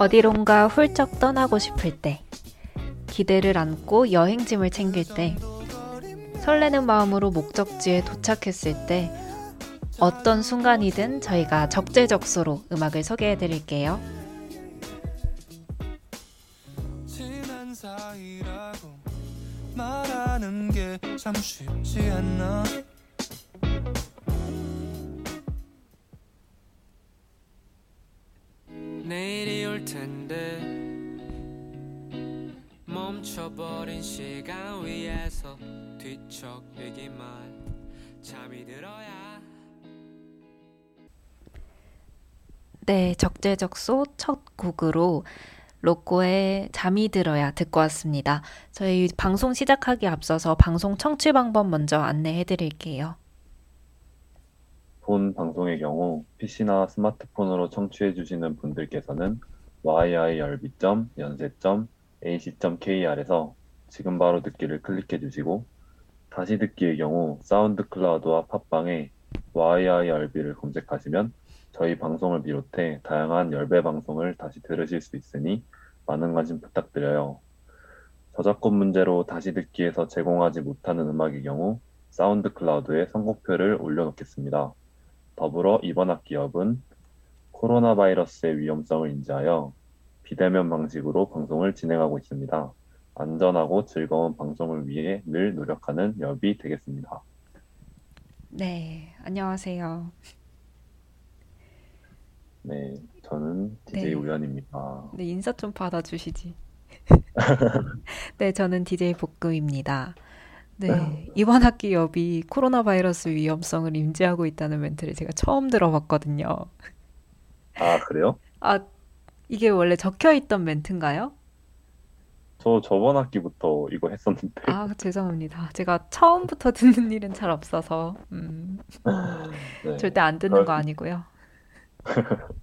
어디론가 훌쩍 떠나고 싶을 때, 기대를 안고 여행짐을 챙길 때, 설레는 마음으로 목적지에 도착했을 때, 어떤 순간이든 저희가 적재적소로 음악을 소개해 드릴게요. 말하는 게 참 쉽지 않나 잠이 들어야 네, 적재적소 첫 곡으로 로꼬의 잠이 들어야 듣고 왔습니다. 저희 방송 시작하기 앞서서 방송 청취 방법 먼저 안내해 드릴게요. 본 방송의 경우 PC나 스마트폰으로 청취해 주시는 분들께서는 yirb.연세.ac.kr에서 지금 바로 듣기를 클릭해 주시고 다시 듣기의 경우 사운드 클라우드와 팟빵에 yirb를 검색하시면 저희 방송을 비롯해 다양한 열배 방송을 다시 들으실 수 있으니 많은 관심 부탁드려요. 저작권 문제로 다시 듣기에서 제공하지 못하는 음악의 경우 사운드 클라우드에 선곡표를 올려놓겠습니다. 더불어 이번 학기업은 코로나 바이러스의 위험성을 인지하여 비대면 방식으로 방송을 진행하고 있습니다. 안전하고 즐거운 방송을 위해 늘 노력하는 엽이 되겠습니다. 네, 안녕하세요. 네, 저는 DJ 네. 우연입니다. 네, 인사 좀 받아주시지. 네, 저는 DJ 복금입니다. 네, 이번 학기 엽이 코로나 바이러스 위험성을 인지하고 있다는 멘트를 제가 처음 들어봤거든요. 아, 그래요? 아, 이게 원래 적혀 있던 멘트인가요? 저 저번 학기부터 이거 했었는데. 아, 죄송합니다. 제가 처음부터 듣는 일은 잘 없어서, 음, 네, 절대 안 듣는 거 아니고요.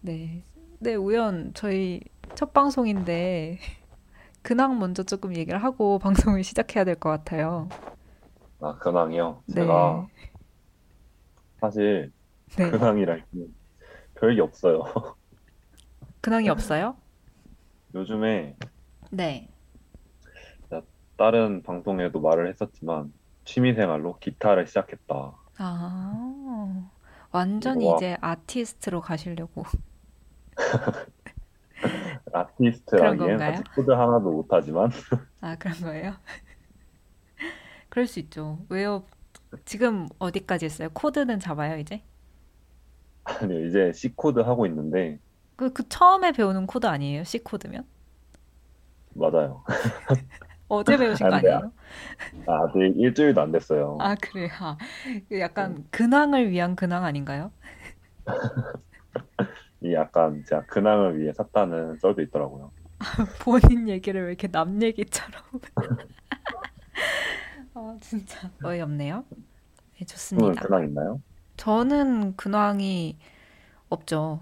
네. 네, 우연 저희 첫 방송인데 근황 먼저 조금 얘기를 하고 방송을 시작해야 될 것 같아요. 아, 근황이요? 네. 제가 사실 네. 근황이랄 별게 없어요. 근황이 없어요? 요즘에 네. 다른 방송에도 말을 했었지만 취미생활로 기타를 시작했다. 아. 완전히 와. 이제 아티스트로 가시려고. 아티스트라기엔 아직 코드 하나도 못하지만. 아, 그런 거예요? 그럴 수 있죠. 왜요? 지금 어디까지 했어요? 코드는 잡아요, 이제? 아니요, 이제 C 코드 하고 있는데. 그, 그 처음에 배우는 코드 아니에요? C 코드면? 맞아요. 어제 배우신 거 아니에요? 아, 네, 일주일도 안 됐어요. 아, 그래요. 아, 그 약간 네. 근황을 위한 근황 아닌가요? 이 약간 제가 근황을 위해 샀다는 썰도 있더라고요. 본인 얘기를 왜 이렇게 남 얘기처럼. 아, 진짜 어이없네요. 네, 좋습니다. 근황 있나요? 저는 근황이 없죠.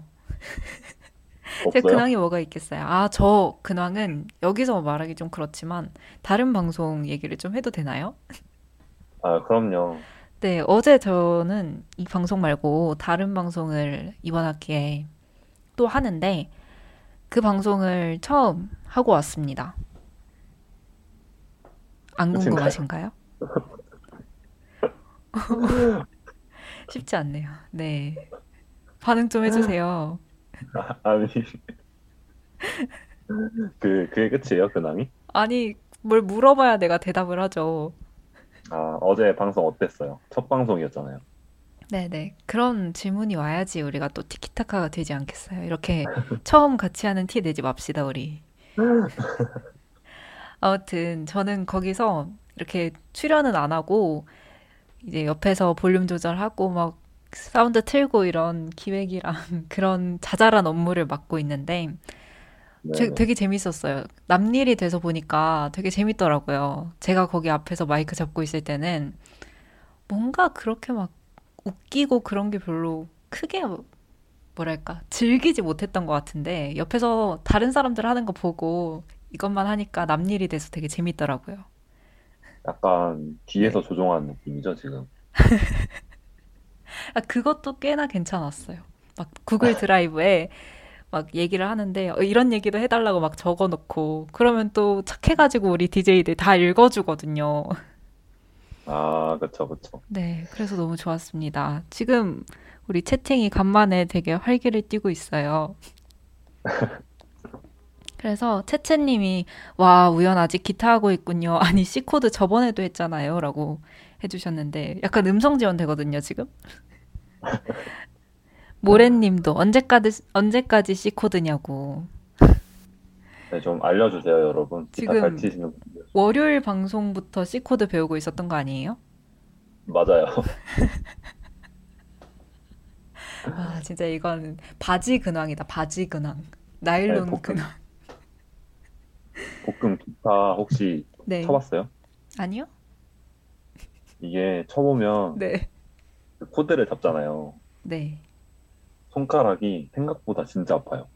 제 근황이 뭐가 있겠어요? 아, 저 근황은 여기서 말하기 좀 그렇지만 다른 방송 얘기를 좀 해도 되나요? 아, 그럼요. 네, 어제 저는 이 방송 말고 다른 방송을 이번 학기에 또 하는데 그 방송을 처음 하고 왔습니다. 안 궁금하신가요? 쉽지 않네요. 네. 반응 좀 해주세요. 아니 그 그게 끝이에요 근황이? 아니 뭘 물어봐야 내가 대답을 하죠. 아 어제 방송 어땠어요? 첫 방송이었잖아요. 네네 그런 질문이 와야지 우리가 또 티키타카가 되지 않겠어요. 이렇게 처음 같이 하는 티 내지 맙시다 우리. 아무튼 저는 거기서 이렇게 출연은 안 하고 이제 옆에서 볼륨 조절하고 막 사운드 틀고 이런 기획이랑 그런 자잘한 업무를 맡고 있는데 제- 네네. 되게 재밌었어요. 남일이 돼서 보니까 되게 재밌더라고요. 제가 거기 앞에서 마이크 잡고 있을 때는 뭔가 그렇게 막 웃기고 그런 게 별로 크게 뭐랄까 즐기지 못했던 것 같은데 옆에서 다른 사람들 하는 거 보고 이것만 하니까 남일이 돼서 되게 재밌더라고요. 약간 뒤에서 네. 조종하는 느낌이죠, 지금. 아, 그것도 꽤나 괜찮았어요. 막 구글 드라이브에 막 얘기를 하는데 어, 이런 얘기도 해달라고 막 적어놓고 그러면 또 착해가지고 우리 DJ들 다 읽어주거든요. 아, 그쵸, 그쵸. 네, 그래서 너무 좋았습니다. 지금 우리 채팅이 간만에 되게 활기를 띠고 있어요. 그래서 채채님이 와, 우연 아직 기타 하고 있군요. 아니, C코드 저번에도 했잖아요. 라고 해주셨는데 약간 음성 지원 되거든요, 지금. 모래님도 언제까지, 언제까지 C코드냐고. 네, 좀 알려주세요, 여러분. 지금. 월요일 방송부터 C코드 배우고 있었던 거 아니에요? 맞아요. 아, 진짜 이거는 바지 근황이다. 바지 근황. 네, 나일론 볶음, 근황. 볶음 기타 혹시 네. 쳐봤어요? 아니요? 이게 쳐보면 네. 그 코드를 잡잖아요. 네. 손가락이 생각보다 진짜 아파요.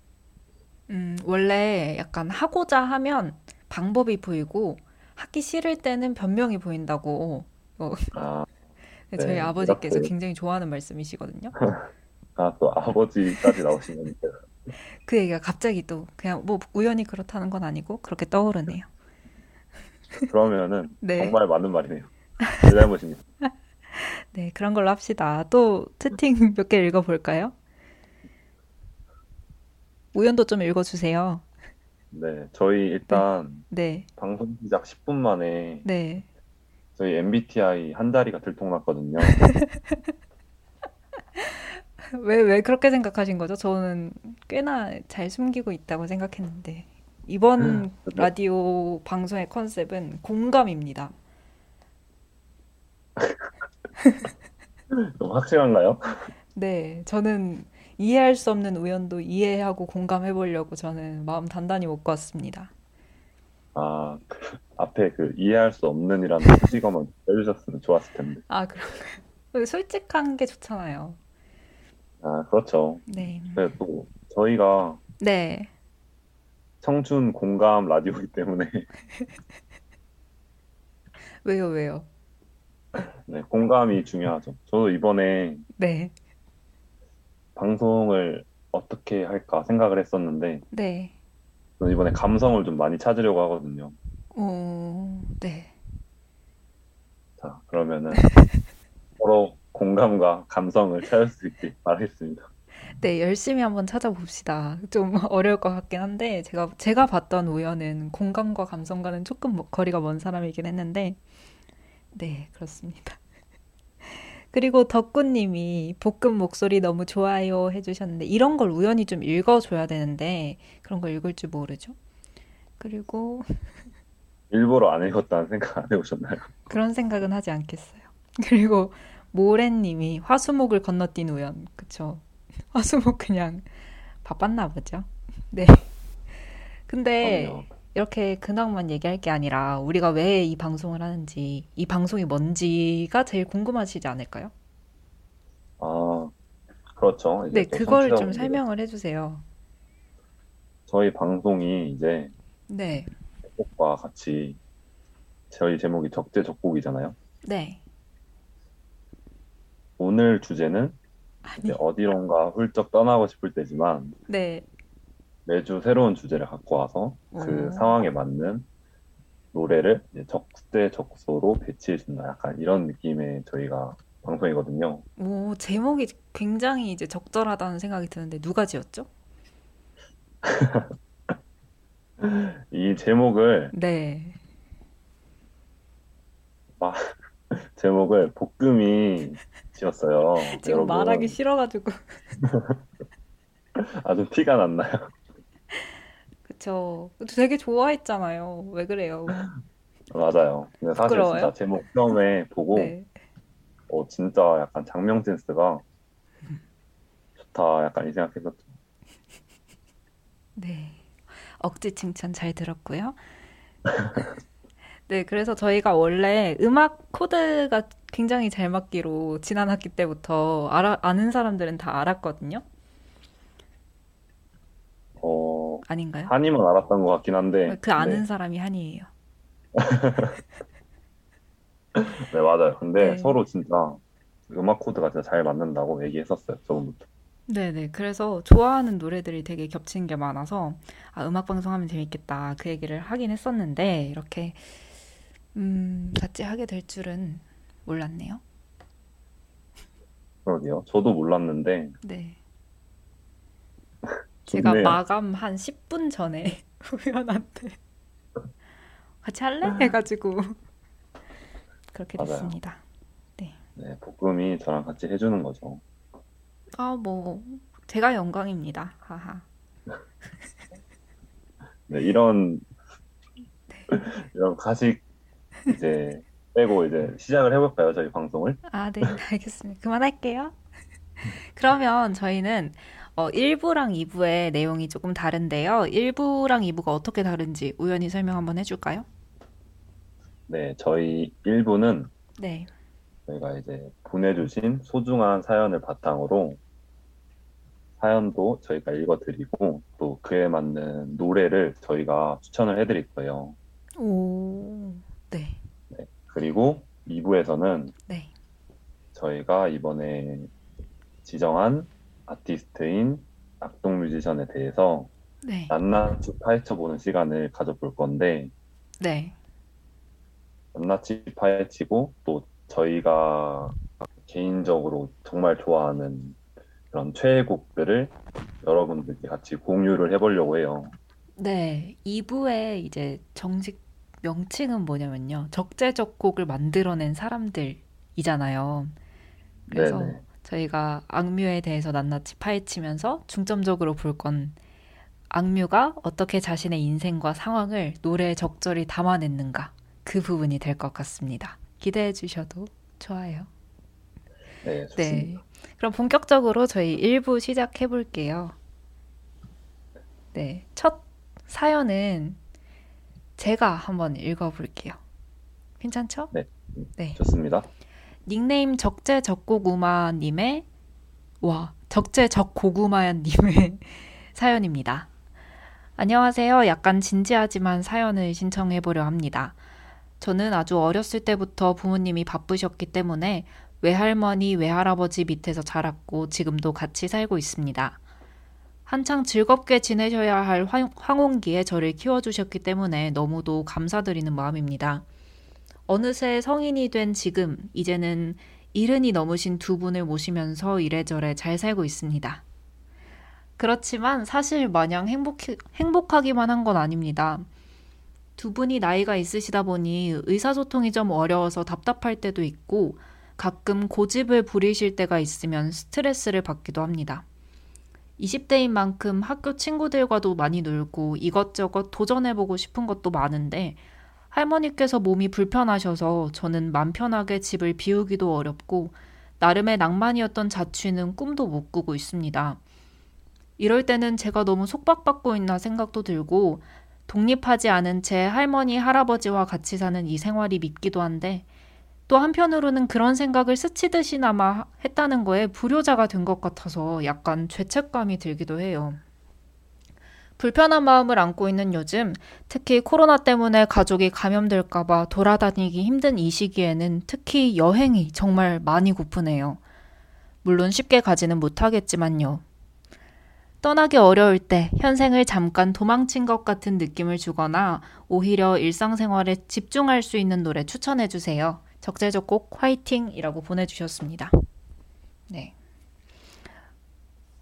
음, 원래 약간 하고자 하면 방법이 보이고 하기 싫을 때는 변명이 보인다고 어, 아, 저희 네, 아버지께서 이렇게. 굉장히 좋아하는 말씀이시거든요. 아, 또 아버지까지 나오시면 그 얘기가 갑자기 또 그냥 뭐 우연히 그렇다는 건 아니고 그렇게 떠오르네요. 그러면은 네. 정말 맞는 말이네요. 제 잘못입니다. 네, 그런 걸로 합시다. 또 채팅 몇 개 읽어볼까요? 우연도 좀 읽어주세요. 네, 저희 일단 네, 방송 시작 10분 만에 네. 저희 MBTI 한 자리가 들통났거든요. 왜, 왜 그렇게 생각하신 거죠? 저는 꽤나 잘 숨기고 있다고 생각했는데. 이번 근데 라디오 방송의 컨셉은 공감입니다. 좀 확실한가요? 네, 저는 이해할 수 없는 우연도 이해하고 공감해 보려고 저는 마음 단단히 먹고 왔습니다. 아, 그 앞에 그 이해할 수 없는이라는 수식어만 해주셨으면 좋았을 텐데. 아, 그런가요? 솔직한 게 좋잖아요. 아, 그렇죠. 네. 근데 또 저희가 네. 청춘 공감 라디오이기 때문에 왜요, 왜요? 네, 공감이 중요하죠. 저도 이번에 네. 방송을 어떻게 할까 생각을 했었는데 네. 저는 이번에 감성을 좀 많이 찾으려고 하거든요. 오, 네. 자, 그러면은 서로 공감과 감성을 찾을 수 있길 바라겠습니다. 네, 열심히 한번 찾아봅시다. 좀 어려울 것 같긴 한데, 제가, 제가 봤던 우연은 공감과 감성과는 조금 뭐- 거리가 먼 사람이긴 했는데, 네, 그렇습니다. 그리고 덕구님이 볶음 목소리 너무 좋아요 해주셨는데, 이런 걸 우연히 좀 읽어줘야 되는데, 그런 걸 읽을 줄 모르죠. 그리고 일부러 안 읽었다는 생각 안 해보셨나요? 그런 생각은 하지 않겠어요. 그리고 모래님이 화수목을 건너뛴 우연, 그쵸? 화수목 그냥 바빴나 보죠. 네. 근데 그럼요. 이렇게 근황만 얘기할 게 아니라 우리가 왜 이 방송을 하는지, 이 방송이 뭔지가 제일 궁금하시지 않을까요? 아, 그렇죠. 네, 또 그걸 좀 설명을 해주세요. 저희 방송이 이제 네, 제목과 같이 저희 제목이 적재적곡이잖아요. 네. 오늘 주제는 이제 어디론가 훌쩍 떠나고 싶을 때지만 네. 매주 새로운 주제를 갖고 와서 그 오, 상황에 맞는 노래를 이제 적재적소로 배치해 준다. 약간 이런 느낌의 저희가 방송이거든요. 오, 제목이 굉장히 이제 적절하다는 생각이 드는데 누가 지었죠? 이 제목을 네. 막 제목을 볶음이 지었어요. 지금 말하기 여러분 싫어가지고. 아주 티가 났나요? 그쵸. 되게 좋아했잖아요. 왜 그래요? 맞아요. 근데 사실 부끄러워요? 진짜 제목 처음에 보고 네. 어 진짜 약간 장명 센스가 좋다. 약간 이 생각했었죠. 네. 억지 칭찬 잘 들었고요. 네, 그래서 저희가 원래 음악 코드가 굉장히 잘 맞기로 지난 학기 때부터 알아, 아는 사람들은 다 알았거든요. 어, 아닌가요? 한이만 알았던 것 같긴 한데, 그 아는 네, 사람이 한이에요. 네, 맞아요. 근데 네. 서로 진짜 음악 코드가 진짜 잘 맞는다고 얘기했었어요, 저번부터. 네네. 그래서 좋아하는 노래들이 되게 겹치는 게 많아서, 아, 음악 방송하면 재밌겠다. 그 얘기를 하긴 했었는데, 이렇게, 음, 같이 하게 될 줄은 몰랐네요. 그러게요. 저도 몰랐는데, 네. 제가 좋네요. 마감 한 10분 전에 우연한테 같이 할래? 해가지고 그렇게 맞아요. 됐습니다. 네. 네, 볶음이 저랑 같이 해주는 거죠. 아, 뭐, 제가 영광입니다. 하하. 네, 이런, 이런 가식 이제 빼고 이제 시작을 해볼까요, 저희 방송을? 아, 네, 알겠습니다. 그만할게요. 그러면 저희는 어, 1부랑 2부의 내용이 조금 다른데요. 1부랑 2부가 어떻게 다른지 우연히 설명 한번 해줄까요? 네, 저희 1부는 네. 저희가 이제 보내주신 소중한 사연을 바탕으로 사연도 저희가 읽어드리고 또 그에 맞는 노래를 저희가 추천을 해드릴 거예요. 오, 네, 네, 그리고 2부에서는 네, 저희가 이번에 지정한 아티스트인 악동 뮤지션에 대해서 네, 낱낱이 파헤쳐보는 시간을 가져볼 건데 네, 낱낱이 파헤치고 또 저희가 개인적으로 정말 좋아하는 그런 최애곡들을 여러분들께 같이 공유를 해보려고 해요. 네. 2부의 이제 정식 명칭은 뭐냐면요. 적재적곡을 만들어낸 사람들이잖아요. 그래서 네네. 저희가 악뮤에 대해서 낱낱이 파헤치면서 중점적으로 볼 건 악뮤가 어떻게 자신의 인생과 상황을 노래에 적절히 담아냈는가 그 부분이 될 것 같습니다. 기대해 주셔도 좋아요. 네, 네. 좋습니다. 그럼 본격적으로 저희 1부 시작해 볼게요. 네. 첫 사연은 제가 한번 읽어 볼게요. 괜찮죠? 네, 네. 좋습니다. 닉네임 적재 적고구마님의 와 적재 적고구마님의 사연입니다. 안녕하세요. 약간 진지하지만 사연을 신청해 보려 합니다. 저는 아주 어렸을 때부터 부모님이 바쁘셨기 때문에 외할머니, 외할아버지 밑에서 자랐고 지금도 같이 살고 있습니다. 한창 즐겁게 지내셔야 할 황- 황혼기에 저를 키워주셨기 때문에 너무도 감사드리는 마음입니다. 어느새 성인이 된 지금, 이제는 이른이 넘으신 두 분을 모시면서 이래저래 잘 살고 있습니다. 그렇지만 사실 마냥 행복히, 행복하기만 한 건 아닙니다. 두 분이 나이가 있으시다 보니 의사소통이 좀 어려워서 답답할 때도 있고 가끔 고집을 부리실 때가 있으면 스트레스를 받기도 합니다. 20대인 만큼 학교 친구들과도 많이 놀고 이것저것 도전해보고 싶은 것도 많은데 할머니께서 몸이 불편하셔서 저는 맘 편하게 집을 비우기도 어렵고 나름의 낭만이었던 자취는 꿈도 못 꾸고 있습니다. 이럴 때는 제가 너무 속박받고 있나 생각도 들고 독립하지 않은 채 할머니, 할아버지와 같이 사는 이 생활이 밉기도 한데 또 한편으로는 그런 생각을 스치듯이나마 했다는 거에 불효자가 된 것 같아서 약간 죄책감이 들기도 해요. 불편한 마음을 안고 있는 요즘 특히 코로나 때문에 가족이 감염될까봐 돌아다니기 힘든 이 시기에는 특히 여행이 정말 많이 고프네요. 물론 쉽게 가지는 못하겠지만요. 떠나기 어려울 때 현생을 잠깐 도망친 것 같은 느낌을 주거나 오히려 일상생활에 집중할 수 있는 노래 추천해 주세요. 적재적 곡 화이팅이라고 보내주셨습니다. 네.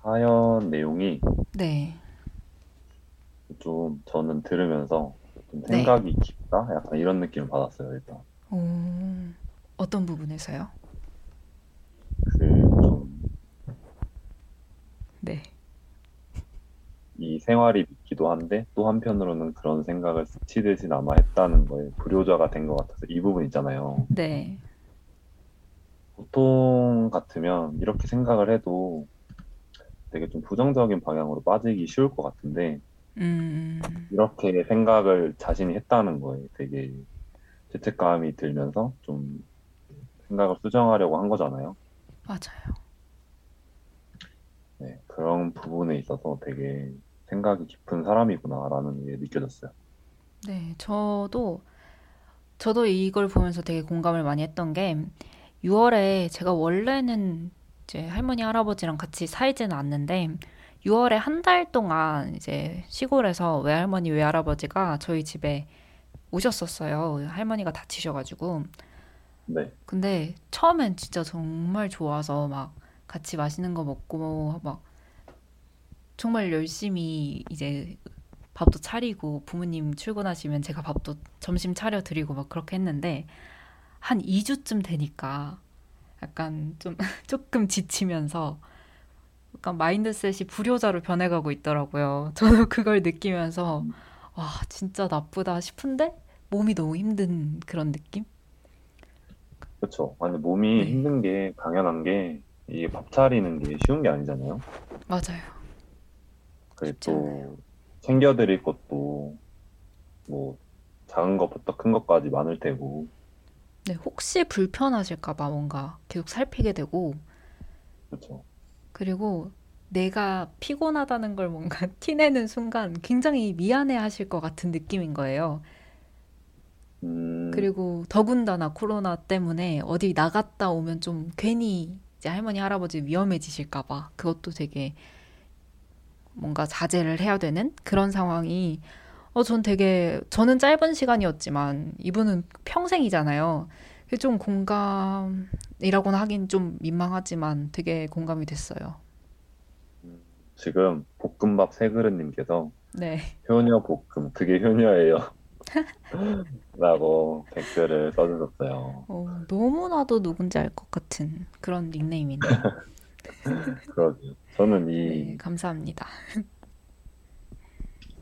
사연 내용이 네. 좀 저는 들으면서 좀 네. 생각이 깊다? 약간 이런 느낌을 받았어요, 일단. 오, 어떤 부분에서요? 그좀 네. 이 생활이 믿기도 한데 또 한편으로는 그런 생각을 스치듯이 남아 했다는 거에 불효자가 된 것 같아서 이 부분 있잖아요. 네. 보통 같으면 이렇게 생각을 해도 되게 좀 부정적인 방향으로 빠지기 쉬울 것 같은데 음, 이렇게 생각을 자신이 했다는 거에 되게 죄책감이 들면서 좀 생각을 수정하려고 한 거잖아요. 맞아요. 네, 그런 부분에 있어서 되게 생각이 깊은 사람이구나라는 게 느껴졌어요. 네, 저도, 저도 이걸 보면서 되게 공감을 많이 했던 게 6월에 제가 원래는 이제 할머니, 할아버지랑 같이 살지는 않는데 6월에 한 달 동안 이제 시골에서 외할머니, 외할아버지가 저희 집에 오셨었어요. 할머니가 다치셔가지고. 네, 근데 처음엔 진짜 정말 좋아서 막 같이 맛있는 거 먹고 막 정말 열심히 이제 밥도 차리고 부모님 출근하시면 제가 밥도 점심 차려 드리고 막 그렇게 했는데 한 2주쯤 되니까 약간 좀 조금 지치면서 약간 마인드셋이 불효자로 변해가고 있더라고요. 저도 그걸 느끼면서 와, 진짜 나쁘다 싶은데 몸이 너무 힘든 그런 느낌? 그렇죠. 아니 몸이 네, 힘든 게 당연한 게 이게 밥 차리는 게 쉬운 게 아니잖아요. 맞아요. 그리고. 또 챙겨드릴 것도 뭐 작은 것부터 큰 것까지 많을 테고, 네, 혹시 불편하실까 봐 뭔가 계속 살피게 되고, 그렇죠. 그리고 내가 피곤하다는 걸 뭔가 티내는 순간 굉장히 미안해 하실 것 같은 느낌인 거예요. 음, 그리고 더군다나 코로나 때문에 어디 나갔다 오면 좀 괜히 이제 할머니, 할아버지 위험해지실까 봐 그것도 되게 뭔가 자제를 해야 되는 그런 상황이 어, 전 되게, 저는 짧은 시간이었지만 이분은 평생이잖아요. 좀 공감 이라고는 하긴 좀 민망하지만 되게 공감이 됐어요. 지금 볶음밥 세 그릇님께서 네. 효녀 볶음 그게 효녀예요 라고 댓글을 써주셨어요. 어, 너무나도 누군지 알 것 같은 그런 닉네임이네요. 그러게요. 저는 네, 이 감사합니다.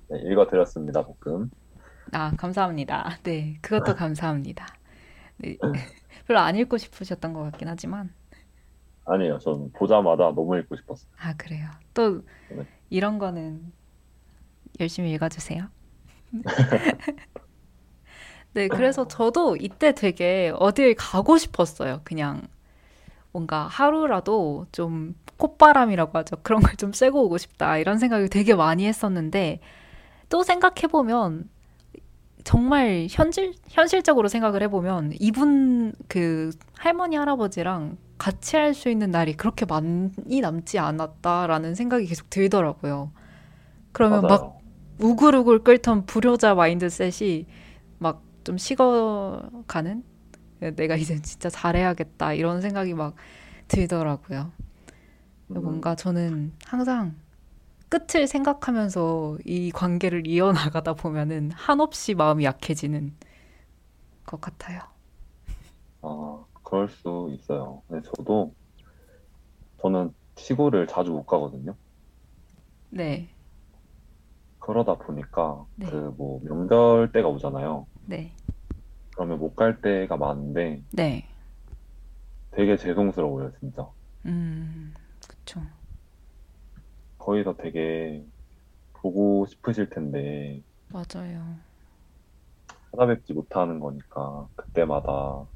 네, 읽어드렸습니다, 볶음. 아, 감사합니다. 네, 그것도 감사합니다. 네, 별로 안 읽고 싶으셨던 것 같긴 하지만, 아니에요. 저는 보자마자 너무 읽고 싶었어요. 아, 그래요. 또 네. 이런 거는 열심히 읽어주세요. 네, 그래서 저도 이때 되게 어딜 가고 싶었어요. 그냥 뭔가 하루라도 좀 콧바람이라고 하죠. 그런 걸 좀 쐬고 오고 싶다. 이런 생각을 되게 많이 했었는데, 또 생각해보면 정말 현실, 현실적으로 생각을 해보면 이분 그 할머니, 할아버지랑 같이 할 수 있는 날이 그렇게 많이 남지 않았다라는 생각이 계속 들더라고요. 그러면 막 맞아요. 우글우글 끓던 불효자 마인드셋이 막 좀 식어가는? 내가 이제 진짜 잘해야겠다 이런 생각이 막 들더라고요. 음, 뭔가 저는 항상 끝을 생각하면서 이 관계를 이어나가다 보면은 한없이 마음이 약해지는 것 같아요. 아, 그럴 수 있어요. 근데 저도, 저는 시골을 자주 못 가거든요. 네, 그러다 보니까 그 네, 뭐 명절 때가 오잖아요. 네, 그러면 못 갈 때가 많은데 네. 되게 죄송스러워요, 진짜. 음, 그쵸. 거기서 되게 보고 싶으실 텐데 맞아요. 찾아뵙지 못하는 거니까 그때마다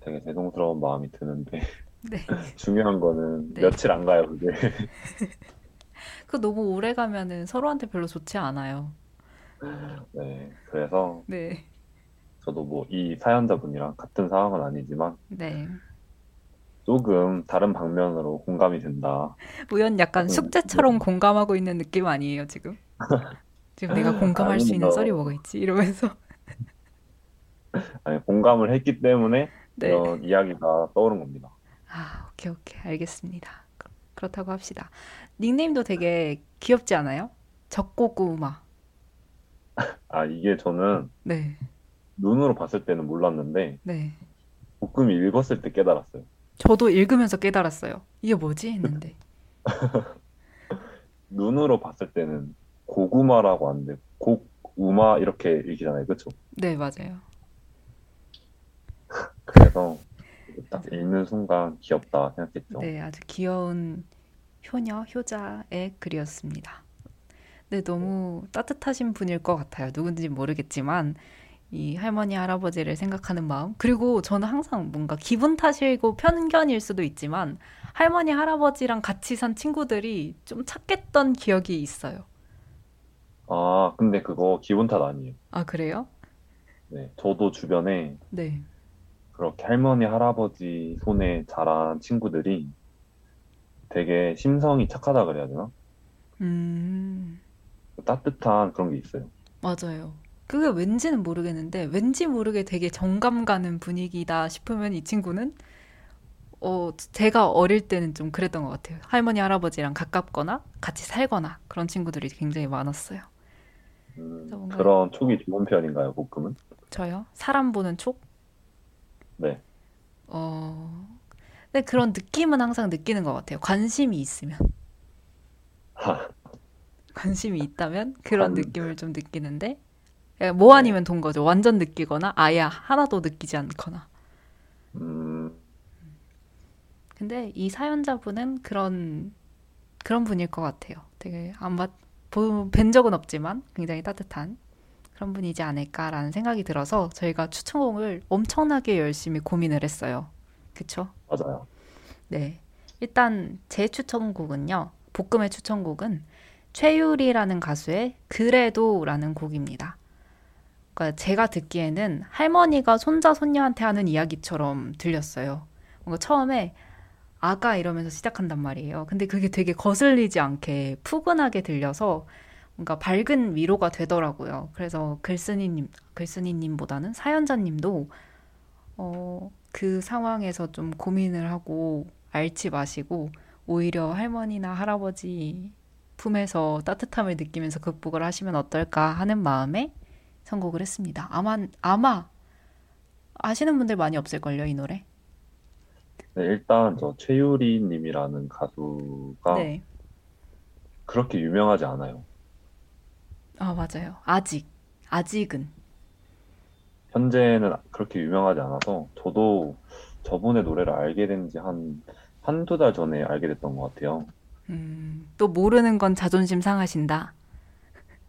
되게 죄송스러운 마음이 드는데 네, 중요한 거는 네. 며칠 안 가요, 그게. 그 너무 오래 가면은 서로한테 별로 좋지 않아요. 네. 그래서 네, 저도 뭐 이 사연자분이랑 같은 상황은 아니지만 네. 조금 다른 방면으로 공감이 된다. 우연 약간 조금, 숙제처럼 공감하고 있는 느낌 아니에요, 지금? 지금 내가 공감할 수 있는 썰이. 뭐가 있지? 이러면서. 아니, 공감을 했기 때문에 네. 이런 이야기가 떠오른 겁니다. 아, 오케이, 오케이. 알겠습니다. 그- 그렇다고 합시다. 닉네임도 되게 귀엽지 않아요? 적고구마. 아, 이게 저는 네, 눈으로 봤을 때는 몰랐는데 네. 볶음이 읽었을 때 깨달았어요. 저도 읽으면서 깨달았어요. 이게 뭐지? 했는데. 눈으로 봤을 때는 고구마라고 하는데 곡우마 이렇게 읽히잖아요. 그렇죠? 네, 맞아요. 그래서 딱. 읽는 순간 귀엽다 생각했죠. 네, 아주 귀여운 효녀, 효자의 글이었습니다. 네, 너무 따뜻하신 분일 것 같아요. 누군지 모르겠지만 이 할머니 할아버지를 생각하는 마음. 그리고 저는 항상 뭔가 기분 탓이고 편견일 수도 있지만 할머니 할아버지랑 같이 산 친구들이 좀 착했던 기억이 있어요. 아, 근데 그거 기분 탓 아니에요. 아, 그래요? 네, 저도 주변에 네. 그렇게 할머니, 할아버지 손에 자란 친구들이 되게 심성이 착하다 그래야 되나? 음, 따뜻한 그런 게 있어요. 맞아요. 그게 왠지는 모르겠는데 왠지 모르게 되게 정감 가는 분위기다 싶으면 이 친구는 어, 제가 어릴 때는 좀 그랬던 것 같아요. 할머니, 할아버지랑 가깝거나 같이 살거나 그런 친구들이 굉장히 많았어요. 음, 그런 촉이 좋은 편인가요, 볶음은? 저요? 사람 보는 촉? 네. 어, 근데 그런 느낌은 항상 느끼는 것 같아요. 관심이 있으면. 관심이 있다면 그런 관, 느낌을 좀 느끼는데, 예, 뭐 네. 아니면 돈 거죠. 완전 느끼거나 아예 하나도 느끼지 않거나. 음, 근데 이 사연자분은 그런, 그런 분일 것 같아요. 되게 안 봤, 보- 뵌 적은 없지만 굉장히 따뜻한 그런 분이지 않을까라는 생각이 들어서 저희가 추천곡을 엄청나게 열심히 고민을 했어요. 그쵸? 맞아요. 네. 일단 제 추천곡은요. 볶음의 추천곡은 최유리라는 가수의 그래도라는 곡입니다. 그러니까 제가 듣기에는 할머니가 손자 손녀한테 하는 이야기처럼 들렸어요. 뭔가 처음에 아가 이러면서 시작한단 말이에요. 근데 그게 되게 거슬리지 않게 푸근하게 들려서 뭔가 밝은 위로가 되더라고요. 그래서 글쓴이님, 글쓴이님보다는 사연자님도 어, 그 상황에서 좀 고민을 하고 앓지 마시고 오히려 할머니나 할아버지 품에서 따뜻함을 느끼면서 극복을 하시면 어떨까 하는 마음에 선곡을 했습니다. 아마 아마 아시는 분들 많이 없을걸요, 이 노래. 네, 일단 저 최유리 님이라는 가수가 네. 그렇게 유명하지 않아요. 아, 맞아요. 아직 아직은 현재는 그렇게 유명하지 않아서 저도 저분의 노래를 알게 된 지 한, 한두 달 전에 알게 됐던 것 같아요. 음, 또 모르는 건 자존심 상하신다.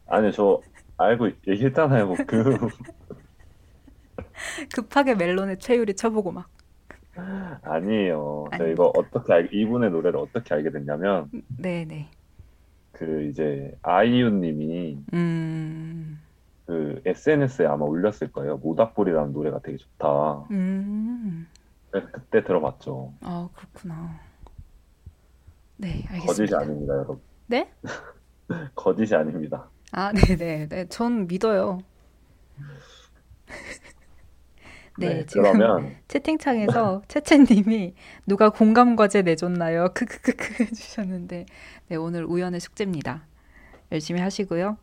아니, 저 알고 얘기했잖아요. 뭐 그, 급하게 멜론에 최유리 쳐보고 막. 아니에요. 저 이거 어떻게 알, 이분의 노래를 어떻게 알게 됐냐면, 네네. 그 이제 아이유 님이 음, 그 SNS에 아마 올렸을 거예요. 모닥불이라는 노래가 되게 좋다. 음, 그래서 그때 들어봤죠. 아, 그렇구나. 네, 거짓이 알겠습니다. 아닙니다, 여러분. 네? 거짓이 아닙니다. 아, 네네. 네, 전 믿어요. 네, 네, 지금 그러면, 채팅창에서 채채님이 누가 공감 과제 내줬나요? 크크크크 해주셨는데, 네, 오늘 우연의 숙제입니다. 열심히 하시고요.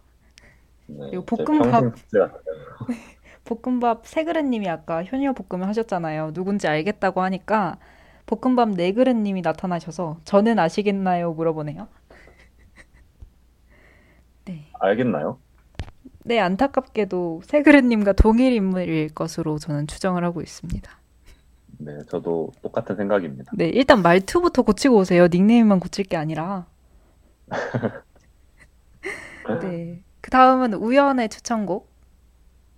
네, 그리고 제 볶음밥, 볶음밥 세그릇님이 아까 현이어 볶음을 하셨잖아요. 누군지 알겠다고 하니까 볶음밥 네그릇님이 나타나셔서 저는 아시겠나요? 물어보네요. 네. 알겠나요? 네, 안타깝게도 세그릇님과 동일 인물일 것으로 저는 추정을 하고 있습니다. 네, 저도 똑같은 생각입니다. 네, 일단 말투부터 고치고 오세요. 닉네임만 고칠 게 아니라. 네. 그 다음은 우연의 추천곡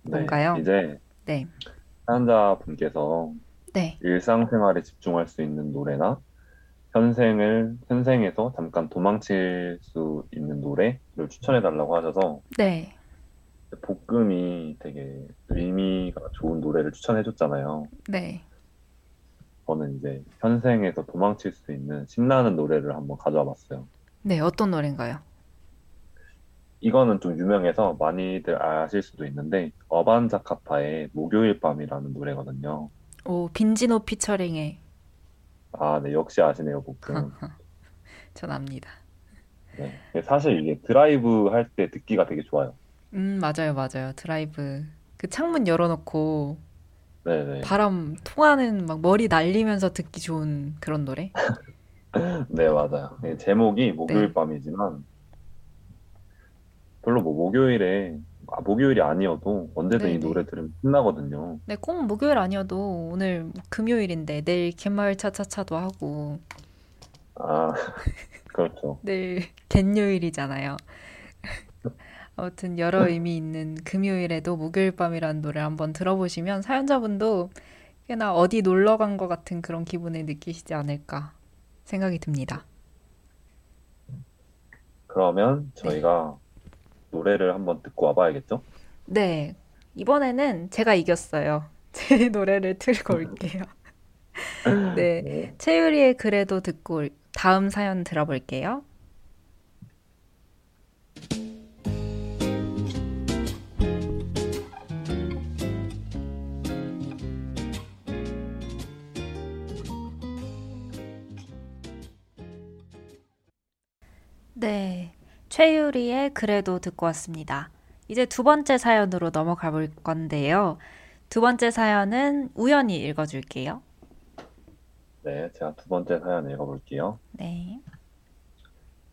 네, 뭔가요? 이제 네. 사연자 분께서 네. 일상생활에 집중할 수 있는 노래나 현생을, 현생에서 잠깐 도망칠 수 있는 노래를 추천해 달라고 하셔서 네. 볶음이 되게 의미가 좋은 노래를 추천해 줬잖아요. 네. 저는 이제 현생에서 도망칠 수 있는 신나는 노래를 한번 가져와 봤어요. 네, 어떤 노래인가요? 이거는 좀 유명해서 많이들 아실 수도 있는데 어반자카파의 목요일 밤이라는 노래거든요. 오, 빈지노 피처링의 아, 네, 역시 아시네요, 볶음. 전 압니다. 네. 사실 이게 드라이브 할 때 듣기가 되게 좋아요. 음, 맞아요, 맞아요. 드라이브. 그 창문 열어놓고 네네. 바람 통하는 막 머리 날리면서 듣기 좋은 그런 노래? 네, 맞아요. 네, 제목이 목요일 네. 밤이지만 별로 뭐 목요일에 아, 목요일이 아니어도 언제든 이 네네. 노래 들으면 신나거든요. 네, 꼭 목요일 아니어도 오늘 뭐 금요일인데 내일 갯마을 차차차도 하고 아, 그렇죠. 내일 갯요일이잖아요. 아무튼 여러 의미 있는 금요일에도 목요일 밤이라는 노래 한번 들어보시면 사연자분도 꽤나 어디 놀러 간 것 같은 그런 기분을 느끼시지 않을까 생각이 듭니다. 그러면 저희가 노래를 한번 듣고 와봐야겠죠? 네, 이번에는 제가 이겼어요. 제 노래를 틀고 올게요. 네, 네. 채유리의 그래도 듣고 올- 다음 사연 들어볼게요. 네, 최유리의 그래도 듣고 왔습니다. 이제 두 번째 사연으로 넘어가 볼 건데요. 두 번째 사연은 우연히 읽어줄게요. 네, 제가 두 번째 사연 읽어볼게요. 네.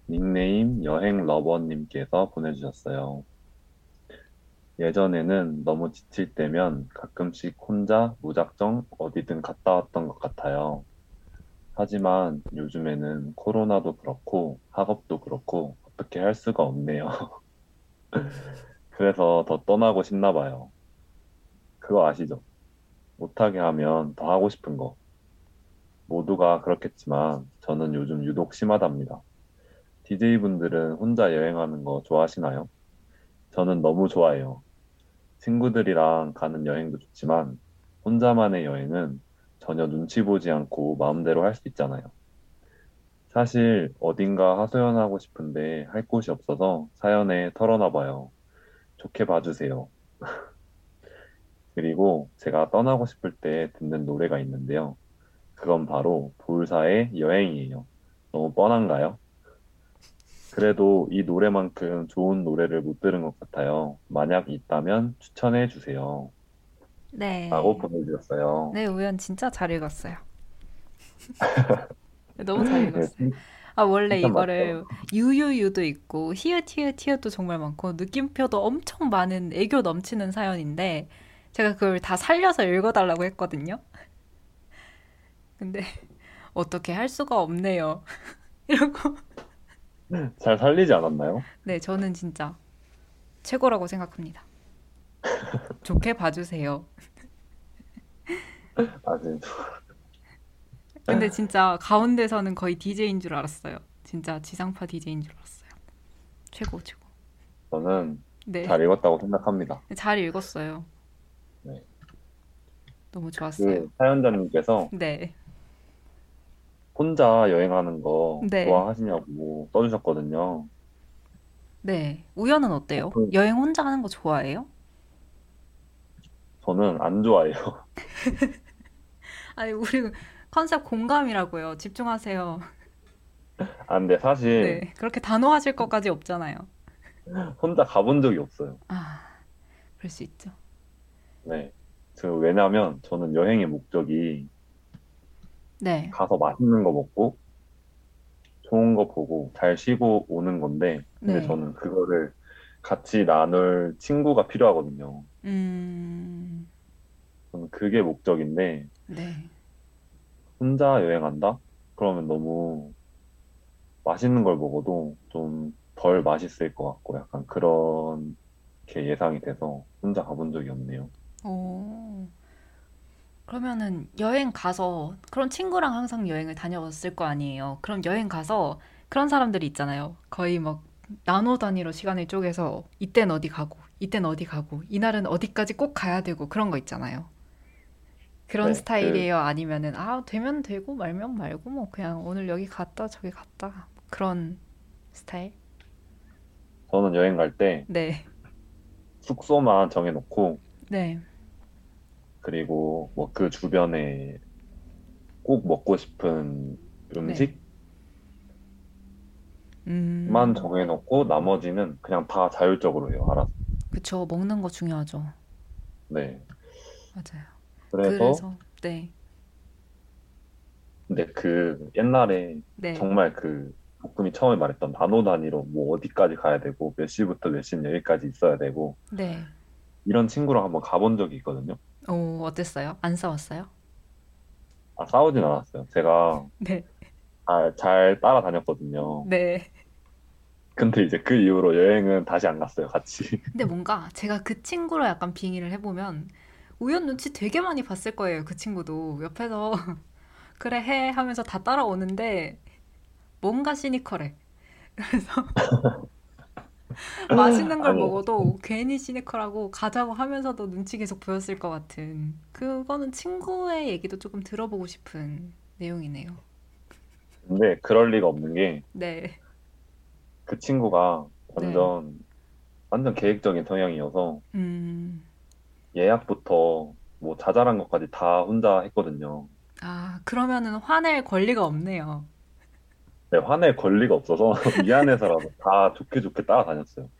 닉네임 여행 러버님께서 보내주셨어요. 예전에는 너무 지칠 때면 가끔씩 혼자 무작정 어디든 갔다 왔던 것 같아요. 하지만 요즘에는 코로나도 그렇고 학업도 그렇고 어떻게 할 수가 없네요. 그래서 더 떠나고 싶나 봐요. 그거 아시죠? 못하게 하면 더 하고 싶은 거. 모두가 그렇겠지만 저는 요즘 유독 심하답니다. DJ분들은 혼자 여행하는 거 좋아하시나요? 저는 너무 좋아해요. 친구들이랑 가는 여행도 좋지만 혼자만의 여행은 전혀 눈치 보지 않고 마음대로 할 수 있잖아요. 사실 어딘가 하소연하고 싶은데 할 곳이 없어서 사연에 털어놔 봐요. 좋게 봐주세요. 그리고 제가 떠나고 싶을 때 듣는 노래가 있는데요. 그건 바로 볼사의 여행이에요. 너무 뻔한가요? 그래도 이 노래만큼 좋은 노래를 못 들은 것 같아요. 만약 있다면 추천해 주세요. 네. 라고 보내주셨어요. 네, 우연 진짜 잘 읽었어요. 너무 잘 네, 읽었어요. 아, 원래 이거를 유유유도 있고 히읗히읗히읗도 정말 많고 느낌표도 엄청 많은 애교 넘치는 사연인데 제가 그걸 다 살려서 읽어달라고 했거든요. 근데 어떻게 할 수가 없네요. 이러고 잘 살리지 않았나요? 네, 저는 진짜 최고라고 생각합니다. 좋게 봐주세요. 아. 근데 진짜 가운데서는 거의 DJ인 줄 알았어요. 진짜 지상파 DJ인 줄 알았어요. 최고 최고. 저는 네, 잘 읽었다고 생각합니다. 잘 읽었어요. 네. 너무 좋았어요. 그 사연자님께서 네, 혼자 여행하는 거 네. 좋아하시냐고 써주셨거든요. 네. 우연은 어때요? 그- 여행 혼자 하는 거 좋아해요? 저는 안 좋아해요. 아니 우리 컨셉 공감이라고요. 집중하세요. 아, 근데 사실 네, 그렇게 단호하실 것까지 없잖아요. 혼자 가본 적이 없어요. 아, 그럴 수 있죠. 네. 그 왜냐면 저는 여행의 목적이 네, 가서 맛있는 거 먹고 좋은 거 보고 잘 쉬고 오는 건데 근데 네. 저는 그거를 같이 나눌 친구가 필요하거든요. 음, 저는 그게 목적인데 네, 혼자 여행한다? 그러면 너무 맛있는 걸 먹어도 좀 덜 맛있을 것 같고 약간 그렇게 예상이 돼서 혼자 가본 적이 없네요. 오. 그러면은 여행 가서 그런 친구랑 항상 여행을 다녀왔을 거 아니에요. 그럼 여행 가서 그런 사람들이 있잖아요. 거의 막 나노 단위로 시간을 쪼개서 이땐 어디 가고, 이땐 어디 가고, 이날은 어디까지 꼭 가야 되고 그런 거 있잖아요. 그런 네, 스타일이에요? 아니면은 아, 되면 되고 말면 말고 뭐 그냥 오늘 여기 갔다 저기 갔다 그런 스타일? 저는 여행 갈 때 네. 숙소만 정해놓고 네. 그리고 뭐 그 주변에 꼭 먹고 싶은 음식만 음. 정해놓고 나머지는 그냥 다 자율적으로 해요. 알아서. 그쵸. 먹는 거 중요하죠. 네. 맞아요. 그래서 그래서 네. 근데 그 옛날에 네. 정말 그 복금이 처음에 말했던 나노 단위로 뭐 어디까지 가야 되고 몇 시부터 몇 시는 여기까지 있어야 되고 네. 이런 친구랑 한번 가본 적이 있거든요. 오, 어땠어요? 안 싸웠어요? 아, 싸우진 않았어요. 제가 네. 잘, 잘 따라다녔거든요. 네. 근데 이제 그 이후로 여행은 다시 안 갔어요, 같이. 근데 뭔가 제가 그 친구로 약간 빙의를 해보면 우연 눈치 되게 많이 봤을 거예요. 그 친구도 옆에서 그래 해 하면서 다 따라오는데 뭔가 시니컬해. 그래서 맛있는 걸 아니, 먹어도 괜히 시니컬하고 가자고 하면서도 눈치 계속 보였을 것 같은 그거는 친구의 얘기도 조금 들어보고 싶은 내용이네요. 근데 그럴 리가 없는 게 네, 그 친구가 네. 완전, 완전 계획적인 성향이어서 음, 예약부터 뭐 자잘한 것까지 다 혼자 했거든요. 아, 그러면은 화낼 권리가 없네요. 네, 화낼 권리가 없어서 미안해서라도 다 좋게 좋게 따라다녔어요.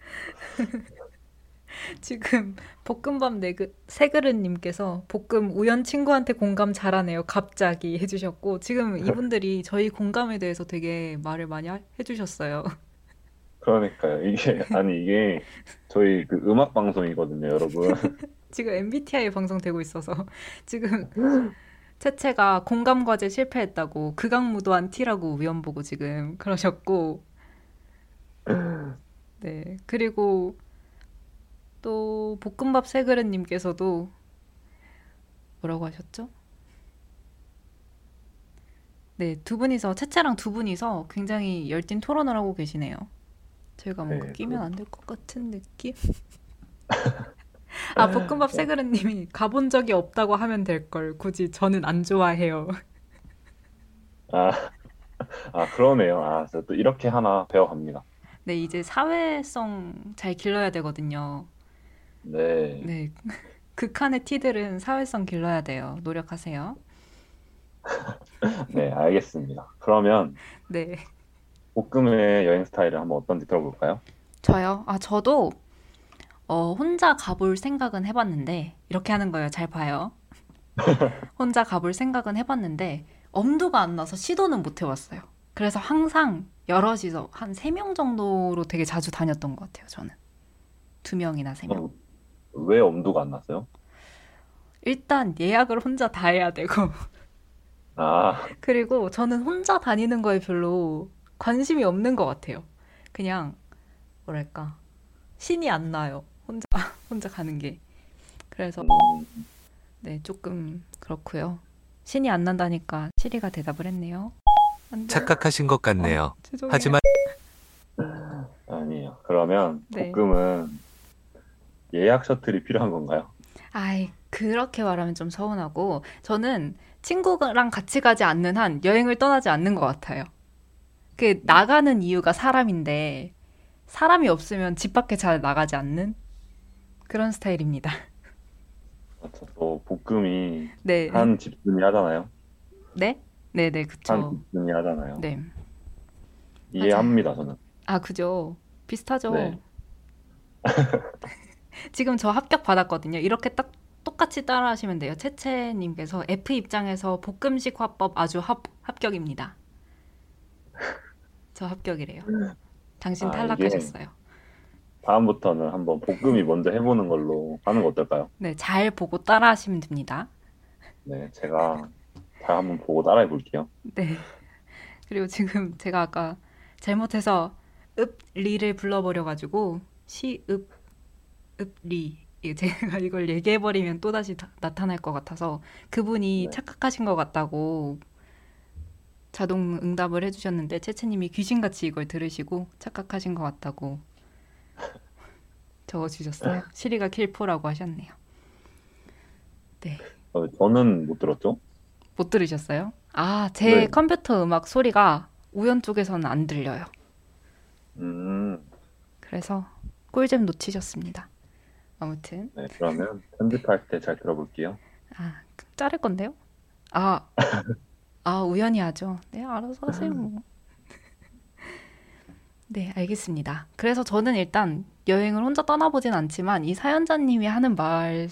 지금 볶음밥 네 그, 세그릇님께서 볶음 우연 친구한테 공감 잘하네요. 갑자기 해주셨고 지금 이분들이 저희 공감에 대해서 되게 말을 많이 하- 해주셨어요. 그러니까요. 이게, 아니, 이게 저희 그 음악 방송이거든요, 여러분. 지금 MBTI 방송 되고 있어서 지금 채채가 공감 과제 실패했다고 극악무도한 T라고 우연 보고 지금 그러셨고 네 그리고 또 볶음밥 세 그릇님께서도 뭐라고 하셨죠? 네, 두 분이서 채채랑 두 분이서 굉장히 열띤 토론을 하고 계시네요. 저희가 뭔가 네, 끼면 그, 안될 것 같은 느낌? 아, 볶음밥 세그릇님이 가본 적이 없다고 하면 될 걸. 굳이 저는 안 좋아해요. 아, 아, 그러네요. 아, 저또 이렇게 하나 배워갑니다. 네, 이제 사회성 잘 길러야 되거든요. 네. 네, 극한의 티들은 사회성 길러야 돼요. 노력하세요. 네, 알겠습니다. 그러면 네, 볶음의 여행 스타일을 한번 어떤지 들어볼까요? 저요? 아, 저도 어, 혼자 가볼 생각은 해봤는데 이렇게 하는 거예요. 잘 봐요. 혼자 가볼 생각은 해봤는데 엄두가 안 나서 시도는 못 해봤어요. 그래서 항상 여럿이서 한 세 명 정도로 되게 자주 다녔던 것 같아요. 저는 두 명이나 세 명. 어, 왜 엄두가 안 났어요? 일단 예약을 혼자 다 해야 되고 아, 그리고 저는 혼자 다니는 거에 별로 관심이 없는 것 같아요. 그냥 뭐랄까 신이 안 나요. 혼자 혼자 가는 게. 그래서 음, 네 조금 그렇고요. 신이 안 난다니까 시리가 대답을 했네요. 착각하신 것 어, 같네요. 죄송해요. 하지만 아니에요. 그러면 네. 볶음은 예약 셔틀이 필요한 건가요? 아이 그렇게 말하면 좀 서운하고 저는 친구랑 같이 가지 않는 한 여행을 떠나지 않는 것 같아요. 그 나가는 이유가 사람인데 사람이 없으면 집 밖에 잘 나가지 않는 그런 스타일입니다. 또 볶음이 네. 한 집순이 하잖아요. 네? 네네, 한 그쵸. 집순이 하잖아요. 네. 맞아요. 이해합니다, 저는. 아, 그죠. 비슷하죠. 네. 지금 저 합격 받았거든요. 이렇게 딱 똑같이 따라 하시면 돼요. 채채님께서 F 입장에서 볶음식 화법 아주 합, 합격입니다. 저 합격이래요. 당신 아, 탈락하셨어요. 다음부터는 한번 볶음이 먼저 해보는 걸로 하는 거 어떨까요? 네, 잘 보고 따라 하시면 됩니다. 네, 제가 잘 한번 보고 따라해 볼게요. 네. 그리고 지금 제가 아까 잘못해서 읍, 리를 불러버려가지고 시, 읍, 읍, 리. 이게 제가 이걸 얘기해버리면 또 다시 다- 나타날 것 같아서 그분이 네. 착각하신 것 같다고 자동 응답을 해주셨는데 채채님이 귀신같이 이걸 들으시고 착각하신 것 같다고 적어주셨어요. 시리가 킬포라고 하셨네요. 네. 어, 저는 못 들었죠? 못 들으셨어요? 아, 제 네. 컴퓨터 음악 소리가 우연 쪽에서는 안 들려요. 음, 그래서 꿀잼 놓치셨습니다. 아무튼 네, 그러면 편집할 때 잘 들어볼게요. 아 자를 건데요? 아, 아 우연히 하죠. 네, 알아서 하세요. 뭐. 네, 알겠습니다. 그래서 저는 일단 여행을 혼자 떠나보진 않지만 이 사연자님이 하는 말을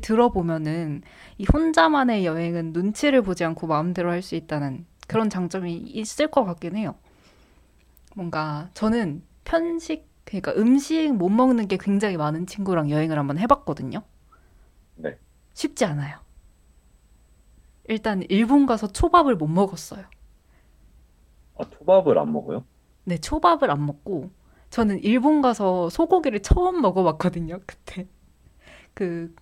들어보면은 이 혼자만의 여행은 눈치를 보지 않고 마음대로 할 수 있다는 그런 장점이 있을 것 같긴 해요. 뭔가 저는 편식 그러니까 음식 못 먹는 게 굉장히 많은 친구랑 여행을 한번 해봤거든요. 네. 쉽지 않아요. 일단 일본 가서 초밥을 못 먹었어요. 아, 초밥을 안 먹어요? 네, 초밥을 안 먹고 저는 일본 가서 소고기를 처음 먹어봤거든요. 그때 그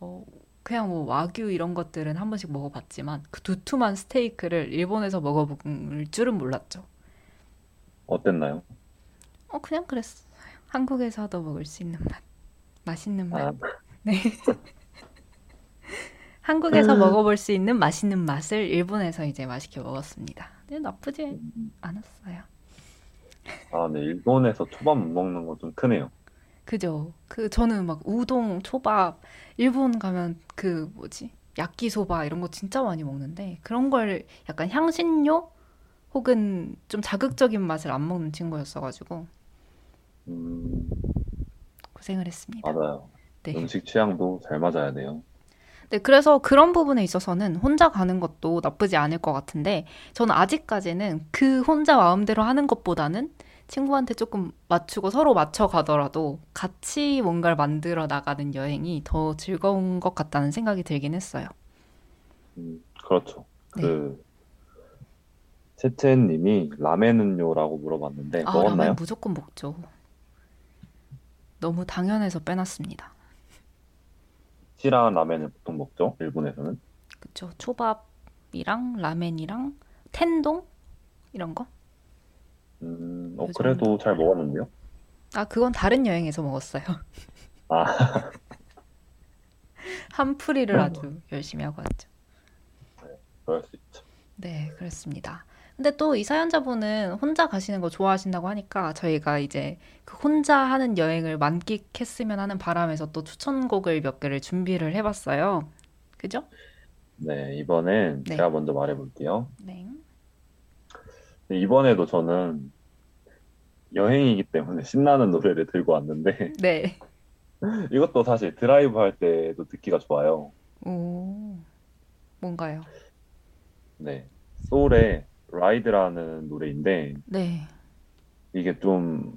어, 그냥 뭐 와규 이런 것들은 한 번씩 먹어봤지만 그 두툼한 스테이크를 일본에서 먹어볼 줄은 몰랐죠. 어땠나요? 어 그냥 그랬어요. 한국에서도 먹을 수 있는 맛, 맛있는 맛. 아, 네. 한국에서 먹어볼 수 있는 맛있는 맛을 일본에서 이제 맛있게 먹었습니다. 근데 나쁘지 않았어요. 아, 네. 일본에서 초밥 못 먹는 거 좀 크네요. 그죠? 그 저는 막 우동, 초밥, 일본 가면 그 뭐지? 야끼소바 이런 거 진짜 많이 먹는데 그런 걸 약간 향신료 혹은 좀 자극적인 맛을 안 먹는 친구였어가지고 음, 고생을 했습니다. 맞아요. 네. 음식 취향도 잘 맞아야 돼요. 네, 그래서 그런 부분에 있어서는 혼자 가는 것도 나쁘지 않을 것 같은데, 저는 아직까지는 그 혼자 마음대로 하는 것보다는 친구한테 조금 맞추고 서로 맞춰 가더라도 같이 뭔가를 만들어 나가는 여행이 더 즐거운 것 같다는 생각이 들긴 했어요. 음, 그렇죠. 네. 그, 채채님이 라멘은요라고 물어봤는데, 아, 먹었나요? 라면 무조건 먹죠. 너무 당연해서 빼놨습니다. 시라 라멘을 보통 먹죠, 일본에서는. 그쵸? 초밥이랑 라멘이랑 텐동? 이런 거? 음, 어, 그 그래도 잘 먹었는데요? 아, 그건 다른 여행에서 먹었어요. 아, 한풀이를 아주 열심히 하고 왔죠. 그럴 수 있죠. 네, 그렇습니다. 근데 또 이 사연자분은 혼자 가시는 거 좋아하신다고 하니까 저희가 이제 그 혼자 하는 여행을 만끽했으면 하는 바람에서 또 추천곡을 몇 개를 준비를 해봤어요. 그죠? 네, 이번엔 네. 제가 먼저 말해볼게요. 네. 네, 이번에도 저는 여행이기 때문에 신나는 노래를 들고 왔는데, 네. 이것도 사실 드라이브 할 때도 듣기가 좋아요. 오, 뭔가요? 네. 소울의 라이드라는 노래인데, 네. 이게 좀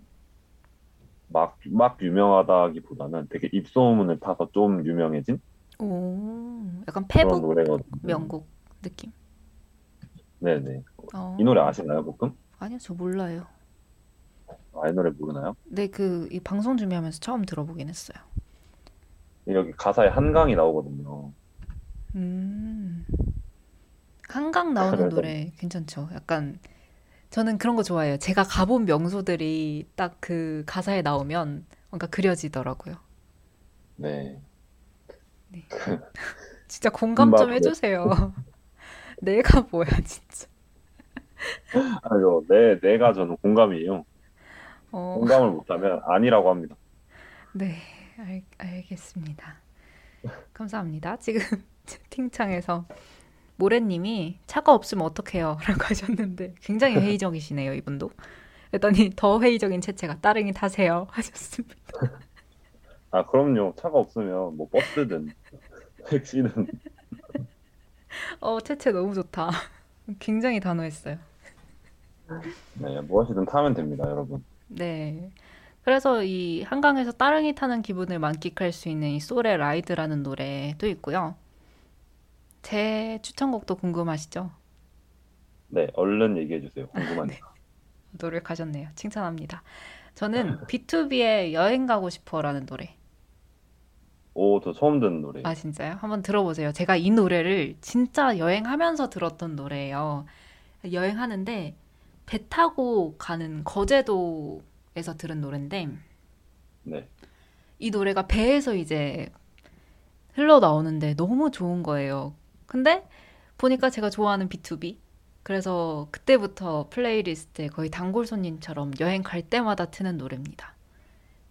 막, 막 유명하다기보다는 되게 입소문을 타서 좀 유명해진 오, 약간 페북 노래거든요. 명곡 느낌. 네네. 어, 이 노래 아시나요, 볶음? 아니요, 저 몰라요. 아, 이 노래 모르나요? 네, 그, 이 방송 준비하면서 처음 들어보긴 했어요. 여기 가사에 한강이 나오거든요. 음, 한강 나오는 노래 괜찮죠? 약간 저는 그런 거 좋아해요. 제가 가본 명소들이 딱 그 가사에 나오면 뭔가 그려지더라고요. 네. 진짜 공감 좀 해주세요. 내가 뭐야, 진짜. 아니요, 네, 네가 저는 공감이에요. 어, 공감을 못하면 아니라고 합니다. 네, 알, 알겠습니다. 감사합니다. 지금 채팅창에서 모래님이 차가 없으면 어떡해요? 라고 하셨는데 굉장히 회의적이시네요, 이분도. 그랬더니 더 회의적인 채채가 따릉이 타세요 하셨습니다. 아, 그럼요. 차가 없으면 뭐 버스든 택시든 어, 채채 너무 좋다. 굉장히 단호했어요. 네, 무엇이든 타면 됩니다, 여러분. 네. 그래서 이 한강에서 따릉이 타는 기분을 만끽할 수 있는 이 소레 라이드라는 노래도 있고요. 제 추천곡도 궁금하시죠? 네, 얼른 얘기해 주세요. 궁금하니까. 노력하셨네요. 칭찬합니다. 저는 B2B의 여행 가고 싶어라는 노래. 오, 저 처음 듣는 노래. 아, 진짜요? 한번 들어보세요. 제가 이 노래를 진짜 여행하면서 들었던 노래예요. 여행하는데 배 타고 가는 거제도에서 들은 노래인데 네. 이 노래가 배에서 이제 흘러 나오는데 너무 좋은 거예요. 근데 보니까 제가 좋아하는 BTOB. 그래서 그때부터 플레이리스트에 거의 단골 손님처럼 여행 갈 때마다 트는 노래입니다.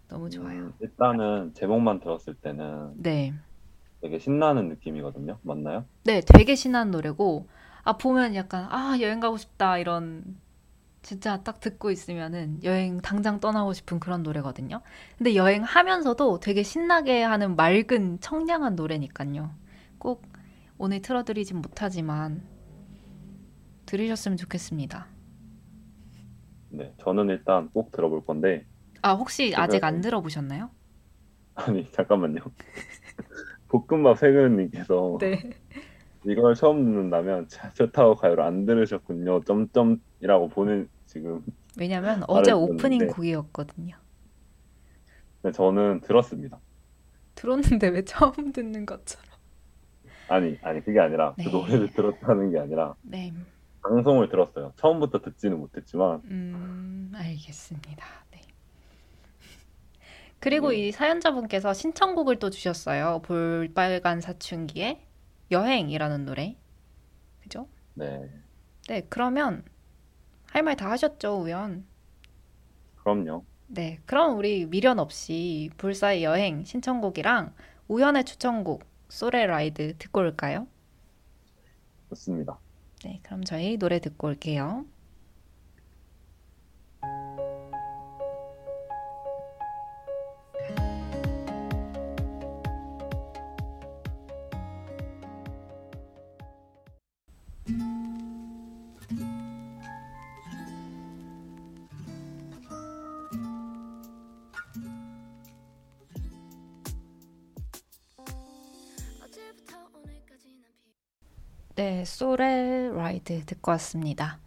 너무 좋아요. 음, 일단은 제목만 들었을 때는 네. 되게 신나는 느낌이거든요. 맞나요? 네, 되게 신나는 노래고, 아, 보면 약간, 아, 여행 가고 싶다, 이런, 진짜 딱 듣고 있으면은 여행 당장 떠나고 싶은 그런 노래거든요. 근데 여행하면서도 되게 신나게 하는 맑은, 청량한 노래니까요. 꼭 오늘 틀어드리진 못하지만, 들으셨으면 좋겠습니다. 네, 저는 일단 꼭 들어볼 건데, 아, 혹시 아직 안? 들어보셨나요? 아니, 잠깐만요. 볶음밥 세근님께서 네. 이걸 처음 듣는다면 자, 좋다고 가요를 안 들으셨군요. 점점이라고 보내 지금 왜냐면 어제 오프닝 곡이었거든요. 네, 저는 들었습니다. 들었는데 왜 처음 듣는 것처럼. 아니, 아니 그게 아니라 그 네. 노래를 들었다는 게 아니라 네. 방송을 들었어요. 처음부터 듣지는 못했지만 음, 알겠습니다. 네. 그리고 네, 이 사연자분께서 신청곡을 또 주셨어요. 볼빨간 사춘기의 여행이라는 노래. 그죠? 네, 네, 그러면 할 말 다 하셨죠, 우연? 그럼요. 네, 그럼 우리 미련 없이 불사의 여행 신청곡이랑 우연의 추천곡 소레 라이드 듣고 올까요? 좋습니다. 네, 그럼 저희 노래 듣고 올게요. 네, 소레 라이드 듣고 왔습니다.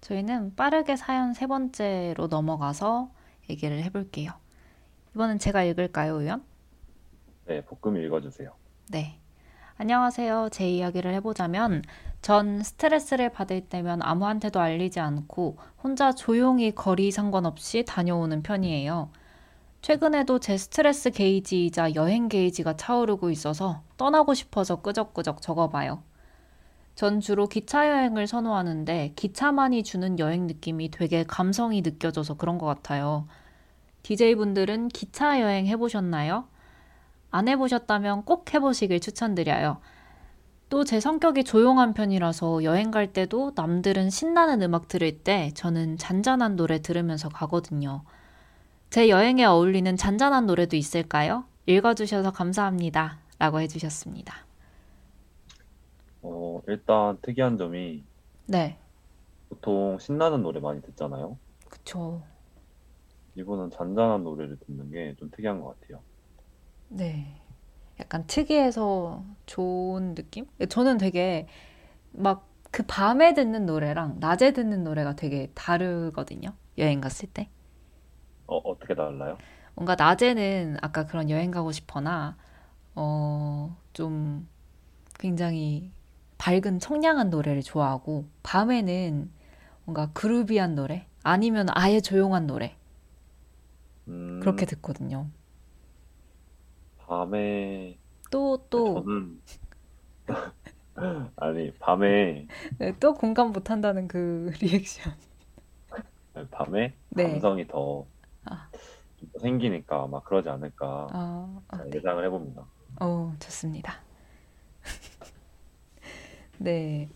저희는 빠르게 사연 세 번째로 넘어가서 얘기를 해볼게요. 이번엔 제가 읽을까요, 우연? 네, 볶음 읽어주세요. 네. 안녕하세요. 제 이야기를 해보자면, 전 스트레스를 받을 때면 아무한테도 알리지 않고 혼자 조용히 거리 상관없이 다녀오는 편이에요. 최근에도 제 스트레스 게이지이자 여행 게이지가 차오르고 있어서 떠나고 싶어서 끄적끄적 적어봐요. 전 주로 기차 여행을 선호하는데 기차만이 주는 여행 느낌이 되게 감성이 느껴져서 그런 것 같아요. DJ분들은 기차 여행 해보셨나요? 안 해보셨다면 꼭 해보시길 추천드려요. 또 제 성격이 조용한 편이라서 여행 갈 때도 남들은 신나는 음악 들을 때 저는 잔잔한 노래 들으면서 가거든요. 제 여행에 어울리는 잔잔한 노래도 있을까요? 읽어주셔서 감사합니다. 라고 해주셨습니다. 어, 일단 특이한 점이 네, 보통 신나는 노래 많이 듣잖아요. 그쵸. 이분은 잔잔한 노래를 듣는 게 좀 특이한 것 같아요. 네. 약간 특이해서 좋은 느낌? 저는 되게 막 그 밤에 듣는 노래랑 낮에 듣는 노래가 되게 다르거든요. 여행 갔을 때. 어, 어떻게 달라요? 뭔가 낮에는 아까 그런 여행 가고 싶거나, 어, 좀 굉장히 밝은 청량한 노래를 좋아하고, 밤에는 뭔가 그루비한 노래? 아니면 아예 조용한 노래? 그렇게 음, 듣거든요. 밤에 또, 또, 저는 아니 밤에 네, 또 공감 못 한다는 그 리액션. 밤에 네. 감성이 더 아, 생기니까 막 그러지 않을까 아, 아, 네. 예상을 해봅니다. 어, 좋습니다. 네.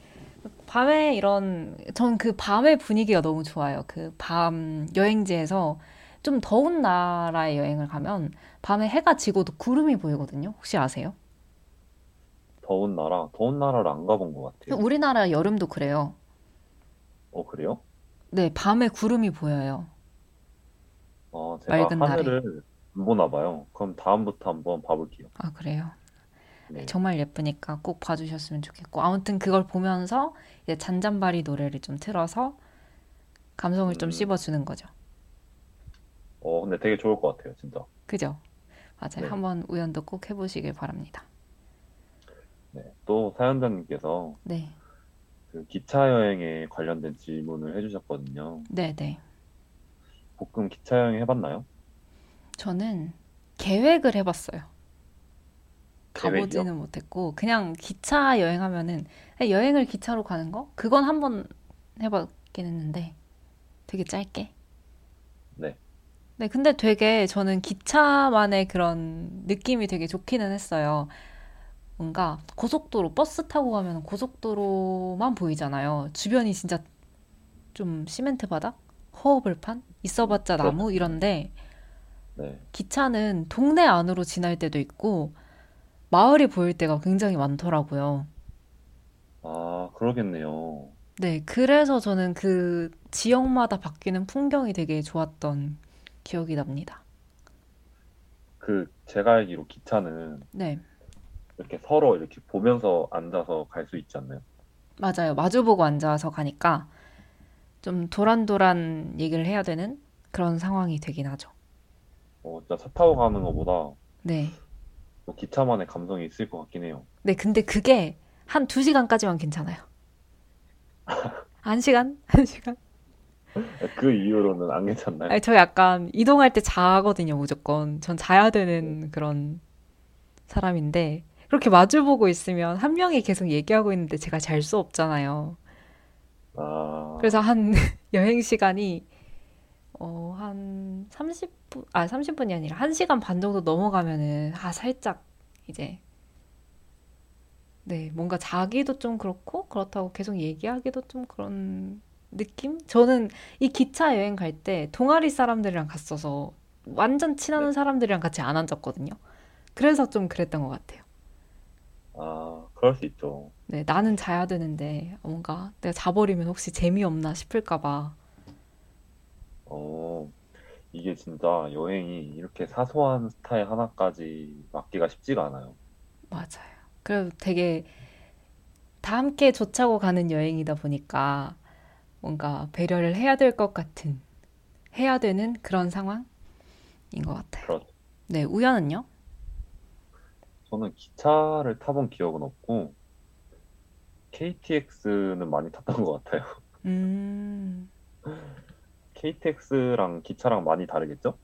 밤에 이런, 전 그 밤의 분위기가 너무 좋아요. 그 밤 여행지에서 좀 더운 나라에 여행을 가면 밤에 해가 지고도 구름이 보이거든요. 혹시 아세요? 더운 나라, 더운 나라를 안 가본 것 같아요. 우리나라 여름도 그래요. 어, 그래요? 네, 밤에 구름이 보여요. 아, 제가 맑은 날에. 하늘을 안 보나 봐요. 그럼 다음부터 한번 봐볼게요. 아, 그래요? 네. 정말 예쁘니까 꼭 봐주셨으면 좋겠고. 아무튼 그걸 보면서 이제 잔잔바리 노래를 좀 틀어서 감성을 좀 음, 씹어주는 거죠. 어, 근데 되게 좋을 것 같아요, 진짜. 그죠? 맞아요. 네. 한번 우연도 꼭 해보시길 바랍니다. 네. 또 사연자님께서 네, 그 기차 여행에 관련된 질문을 해주셨거든요. 네, 네. 볶음 기차 여행 해봤나요? 저는 계획을 해봤어요. 가보지는 못했고, 그냥 기차 여행하면은, 여행을 기차로 가는 거? 그건 한번 해봤긴 했는데, 되게 짧게. 네. 네, 근데 되게 저는 기차만의 그런 느낌이 되게 좋기는 했어요. 뭔가 고속도로, 버스 타고 가면 고속도로만 보이잖아요. 주변이 진짜 좀 시멘트 바닥? 허허벌판? 있어봤자 나무? 그렇죠. 이런데, 네. 기차는 동네 안으로 지날 때도 있고, 마을이 보일 때가 굉장히 많더라고요. 아, 그러겠네요. 네, 그래서 저는 그 지역마다 바뀌는 풍경이 되게 좋았던 기억이 납니다. 그 제가 알기로 기차는 네, 이렇게 서로 이렇게 보면서 앉아서 갈 수 있지 않나요? 맞아요. 마주보고 앉아서 가니까 좀 도란도란 얘기를 해야 되는 그런 상황이 되긴 하죠. 어, 진짜 차 타고 가는 것보다 네. 뭐 기차만의 감성이 있을 것 같긴 해요. 네, 근데 그게 한 두 시간까지만 괜찮아요. 한 시간? 한 시간? 그 이후로는 안 괜찮나요? 아니, 저 약간 이동할 때 자거든요, 무조건. 전 자야 되는 그런 사람인데, 그렇게 마주보고 있으면 한 명이 계속 얘기하고 있는데 제가 잘 수 없잖아요. 아, 그래서 한 여행 시간이, 어, 한 30분, 아, 30분이 아니라 1시간 반 정도 넘어가면은, 아, 살짝 이제, 네, 뭔가 자기도 좀 그렇고, 그렇다고 계속 얘기하기도 좀 그런 느낌? 저는 이 기차 여행 갈 때 동아리 사람들이랑 갔어서 완전 친한 네. 사람들이랑 같이 안 앉았거든요. 그래서 좀 그랬던 것 같아요. 아, 그럴 수 있죠. 네, 나는 자야 되는데 뭔가 내가 자버리면 혹시 재미없나 싶을까 봐. 어, 이게 진짜 여행이 이렇게 사소한 스타일 하나까지 맡기가 쉽지가 않아요. 맞아요. 그래도 되게 다 함께 조차고 가는 여행이다 보니까 뭔가 배려를 해야 될 것 같은, 해야 되는 그런 상황인 것 같아요. 그렇죠. 네, 우연은요? 저는 기차를 타본 기억은 없고, KTX는 많이 탔던 것 같아요. 음, KTX랑 기차랑 많이 다르겠죠?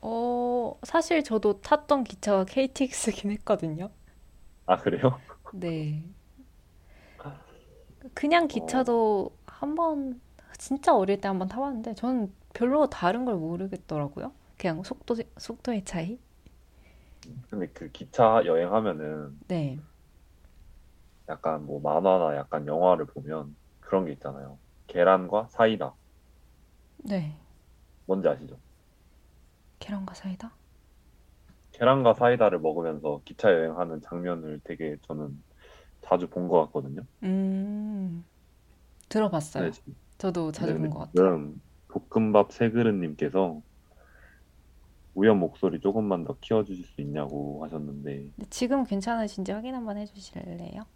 어, 사실 저도 탔던 기차가 KTX긴 했거든요. 아, 그래요? 네. 그냥 기차도 한 번, 진짜 어릴 때 한번 타봤는데, 저는 별로 다른 걸 모르겠더라고요. 그냥 속도, 속도의 차이? 근데 그 기차 여행하면은 네. 약간 뭐 만화나 약간 영화를 보면 그런 게 있잖아요. 계란과 사이다. 네. 뭔지 아시죠? 계란과 사이다? 계란과 사이다를 먹으면서 기차 여행하는 장면을 되게 저는 자주 본 것 같거든요. 음, 들어봤어요. 네, 저도 자주 근데 본것 같아요. 볶음밥 세 그릇님께서 우연 목소리 조금만 더 키워주실 수 있냐고 하셨는데, 지금 괜찮으신지 확인 한번 해주실래요?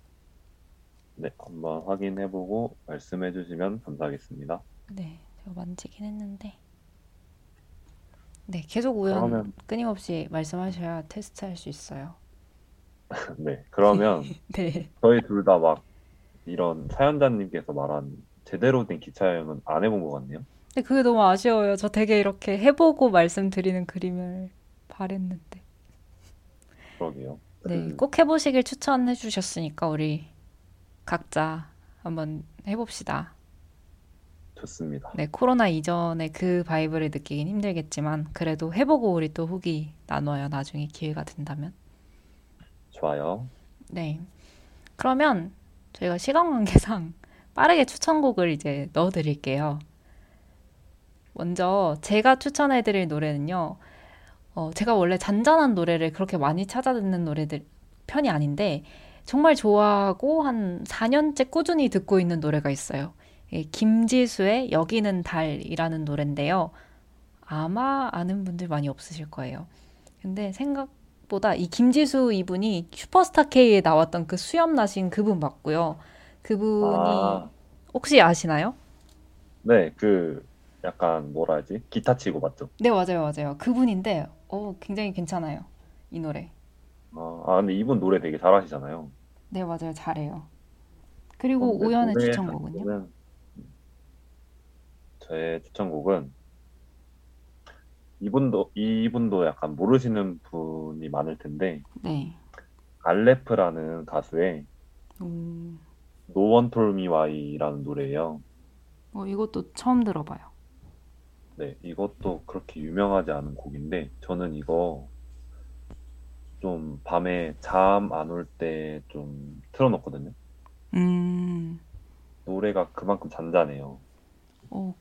네, 한번 확인해보고 말씀해주시면 감사하겠습니다. 네, 제가 만지긴 했는데. 네, 계속 우연 그러면, 끊임없이 말씀하셔야 테스트할 수 있어요. 네, 그러면 네. 저희 둘 다 막 이런 사연자님께서 말한 제대로 된 기차 여행은 안 해본 것 같네요. 근데 그게 너무 아쉬워요. 저 되게 이렇게 해보고 말씀드리는 그림을 바랬는데. 그러게요. 네, 그, 꼭 해보시길 추천해 주셨으니까 우리 각자 한번 해봅시다. 좋습니다. 네, 코로나 이전에 그 바이브를 느끼긴 힘들겠지만 그래도 해보고 우리 또 후기 나눠요. 나중에 기회가 된다면. 좋아요. 네. 그러면 저희가 시간 관계상 빠르게 추천곡을 이제 넣어드릴게요. 먼저 제가 추천해드릴 노래는요. 어, 제가 원래 잔잔한 노래를 그렇게 많이 찾아 듣는 노래들 편이 아닌데 정말 좋아하고 한 4년째 꾸준히 듣고 있는 노래가 있어요. 예, 김지수의 여기는 달이라는 노래인데요. 아마 아는 분들 많이 없으실 거예요. 근데 생각보다 이 김지수 이분이 슈퍼스타 K에 나왔던 그 수염 나신 그분 맞고요. 그분이 아, 혹시 아시나요? 네, 그 약간 뭐라 하지? 기타 치고 맞죠? 네, 맞아요, 맞아요. 그분인데 어, 굉장히 괜찮아요. 이 노래. 아, 아, 근데 이분 노래 되게 잘하시잖아요. 네, 맞아요. 잘해요. 그리고 우연의 노래 추천곡은요? 자체는 저의 추천곡은 이분도 이분도 약간 모르시는 분이 많을 텐데 네. 알레프라는 가수의 음, No One Told Me Why라는 노래예요. 어, 이것도 처음 들어봐요. 네, 이것도 그렇게 유명하지 않은 곡인데 저는 이거 좀 밤에 잠 안 올 때 좀 틀어놓거든요. 음, 노래가 그만큼 잔잔해요. 어,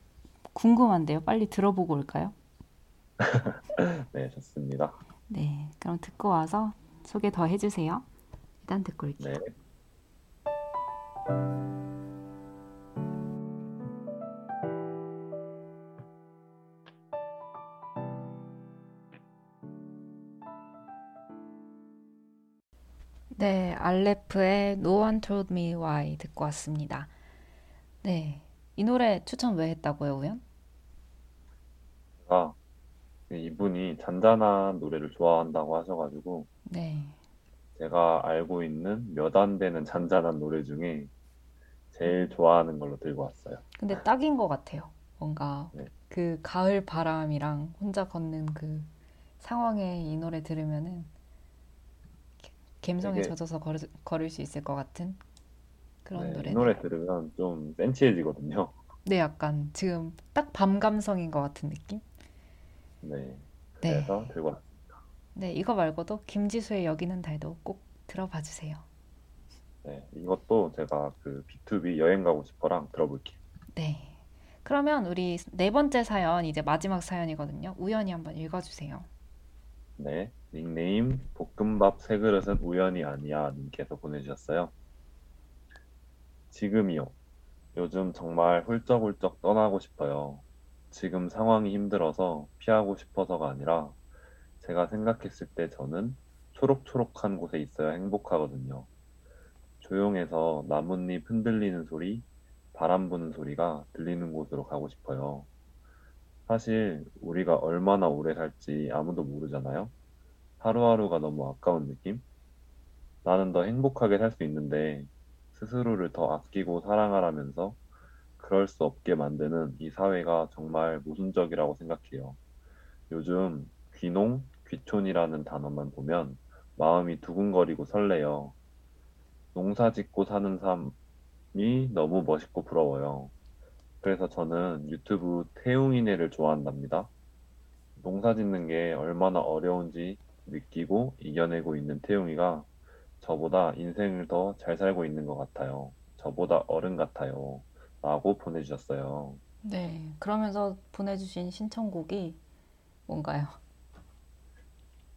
궁금한데요. 빨리 들어보고 올까요? 네, 좋습니다. 네, 그럼 듣고 와서 소개 더 해주세요. 일단 듣고 올게요. 네. 네, 알레프의 No One Told Me Why 듣고 왔습니다. 네, 이 노래 추천 왜 했다고요, 우연? 제가 이분이 잔잔한 노래를 좋아한다고 하셔가지고 네. 제가 알고 있는 몇 안 되는 잔잔한 노래 중에 제일 좋아하는 걸로 들고 왔어요. 근데 딱인 것 같아요. 뭔가 네. 그 가을 바람이랑 혼자 걷는 그 상황에 이 노래 들으면은 감성에 되게- 젖어서 걸을, 걸을 수 있을 것 같은 그런 네, 노래. 이 노래 들으면 좀 센치해지거든요. 네, 약간 지금 딱 밤 감성인 것 같은 느낌? 네. 네. 그래서 들고 왔어요. 네, 이거 말고도 김지수의 여기는 달도 꼭 들어봐 주세요. 네. 이것도 제가 그 B2B 여행 가고 싶어랑 들어볼게요. 네. 그러면 우리 네 번째 사연, 이제 마지막 사연이거든요. 우연히 한번 읽어주세요. 네. 닉네임 볶음밥 세 그릇은 우연이 아니야 님께서 보내주셨어요. 지금이요. 요즘 정말 훌쩍훌쩍 떠나고 싶어요. 지금 상황이 힘들어서 피하고 싶어서가 아니라 제가 생각했을 때 저는 초록초록한 곳에 있어야 행복하거든요. 조용해서 나뭇잎 흔들리는 소리, 바람 부는 소리가 들리는 곳으로 가고 싶어요. 사실 우리가 얼마나 오래 살지 아무도 모르잖아요. 하루하루가 너무 아까운 느낌? 나는 더 행복하게 살 수 있는데 스스로를 더 아끼고 사랑하라면서 그럴 수 없게 만드는 이 사회가 정말 모순적이라고 생각해요. 요즘 귀농, 귀촌이라는 단어만 보면 마음이 두근거리고 설레요. 농사 짓고 사는 삶이 너무 멋있고 부러워요. 그래서 저는 유튜브 태웅이네를 좋아한답니다. 농사 짓는 게 얼마나 어려운지 느끼고 이겨내고 있는 태웅이가 저보다 인생을 더 잘 살고 있는 것 같아요. 저보다 어른 같아요. 라고 보내주셨어요. 네. 그러면서 보내주신 신청곡이 뭔가요?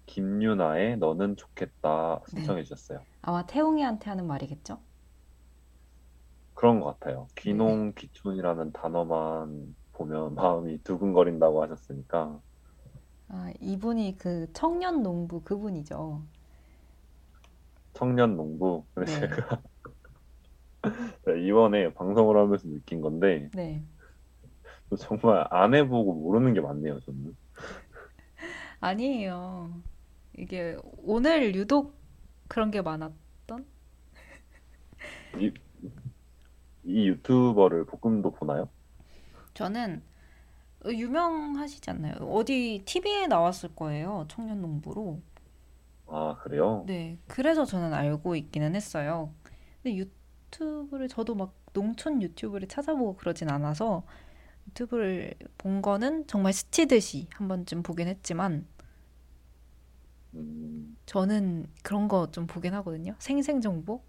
김유나의 너는 좋겠다 신청해 주셨어요. 아마 태웅이한테 하는 말이겠죠? 그런 것 같아요. 귀농, 귀촌이라는 단어만 보면 마음이 두근거린다고 하셨으니까 아, 이분이 그 청년 농부 그분이죠. 청년 농부. 그래서 네. 제가 이번에 방송을 하면서 느낀 건데 네. 정말 안 해보고 모르는 게 많네요, 저는. 아니에요. 이게 오늘 유독 그런 게 많았던? 이, 이 유튜버를 볶음도 보나요? 저는 유명하시지 않나요? 어디 TV에 나왔을 거예요. 청년 농부로. 아, 그래요? 네. 그래서 저는 알고 있기는 했어요. 근데 유 튜브를 저도 막 농촌 유튜브를 찾아보고 그러진 않아서 유튜브를 본 거는 정말 스치듯이 한 번쯤 보긴 했지만 음, 저는 그런 거 좀 보긴 하거든요. 생생 정보?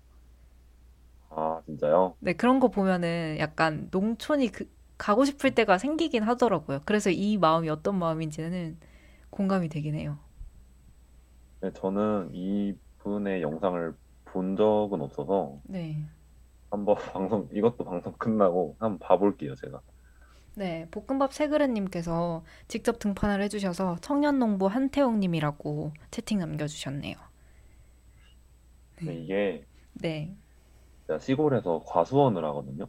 아, 진짜요? 네, 그런 거 보면은 약간 농촌이 그, 가고 싶을 때가 생기긴 하더라고요. 그래서 이 마음이 어떤 마음인지는 공감이 되긴 해요. 네, 저는 이분의 영상을 본 적은 없어서 네. 한번 방송, 이것도 방송 끝나고 한번 봐볼게요, 제가. 네, 볶음밥 세그레님께서 직접 등판을 해주셔서 청년농부 한태웅님이라고 채팅 남겨주셨네요. 근데 이게 네, 시골에서 과수원을 하거든요.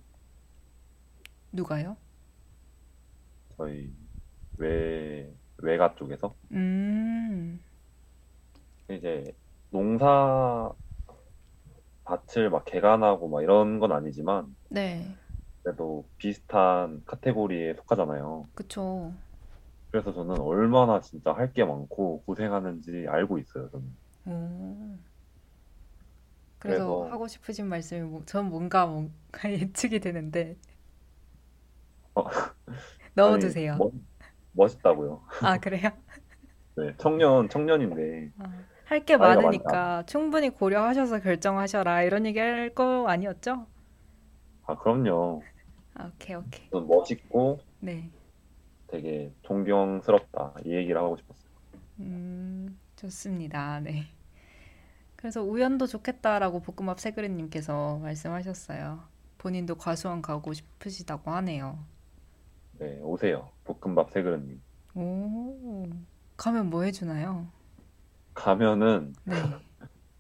누가요? 저희 외, 외가 쪽에서. 음, 이제 농사 밭을 막 개간하고 막 이런 건 아니지만 네, 그래도 비슷한 카테고리에 속하잖아요. 그쵸. 그래서 저는 얼마나 진짜 할 게 많고 고생하는지 알고 있어요, 저는. 오. 그래서 그래서- 하고 싶으신 말씀이 뭐, 전 뭔가 뭔가 예측이 되는데 어. 넣어두세요. 아니, 멋, 멋있다고요. 아, 그래요? 네, 청년, 청년인데. 할 게 많으니까 충분히 고려하셔서 결정하셔라 이런 얘기 할 거 아니었죠? 아, 그럼요. 아, 오케이, 오케이. 멋있고 네. 되게 존경스럽다. 이 얘기를 하고 싶었어요. 음, 좋습니다. 네. 그래서 우연도 좋겠다라고 볶음밥 세그레님께서 말씀하셨어요. 본인도 과수원 가고 싶으시다고 하네요. 네, 오세요. 볶음밥 세 그릇님. 오, 가면 뭐 해주나요? 가면은 네.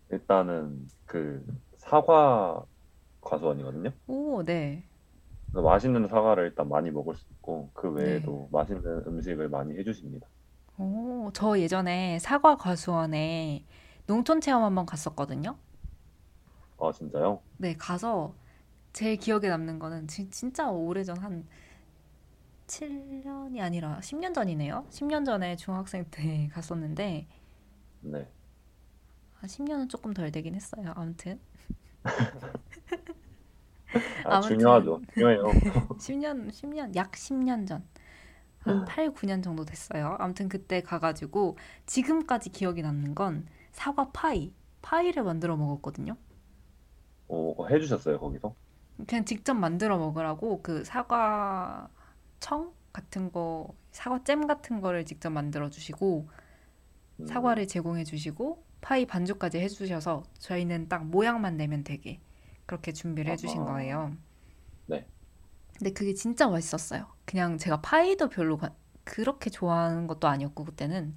일단은 그 사과 과수원이거든요. 오, 네. 그래서 맛있는 사과를 일단 많이 먹을 수 있고 그 네. 외에도 맛있는 음식을 많이 해주십니다. 오, 저 예전에 사과 과수원에 농촌 체험 한번 갔었거든요. 아 진짜요? 네, 가서 제일 기억에 남는 거는 지- 진짜 오래전 한 7년이 아니라 10년 전이네요. 10년 전에 중학생 때 갔었는데 네. 한 10년은 조금 덜 되긴 했어요. 아무튼 아, 아무튼. 중요하죠. 중요해요. 10년, 10년, 약 10년 전. 한 8, 9년 정도 됐어요. 아무튼 그때 가가지고 지금까지 기억이 남는 건 사과 파이. 파이를 만들어 먹었거든요. 어, 해주셨어요 거기서? 그냥 직접 만들어 먹으라고 그 사과 청 같은 거, 사과 잼 같은 거를 직접 만들어 주시고 음, 사과를 제공해 주시고 파이 반죽까지 해 주셔서 저희는 딱 모양만 내면 되게 그렇게 준비를 해 주신. 거예요. 네. 근데 그게 진짜 맛있었어요. 그냥 제가 파이도 별로 가- 그렇게 좋아하는 것도 아니었고 그때는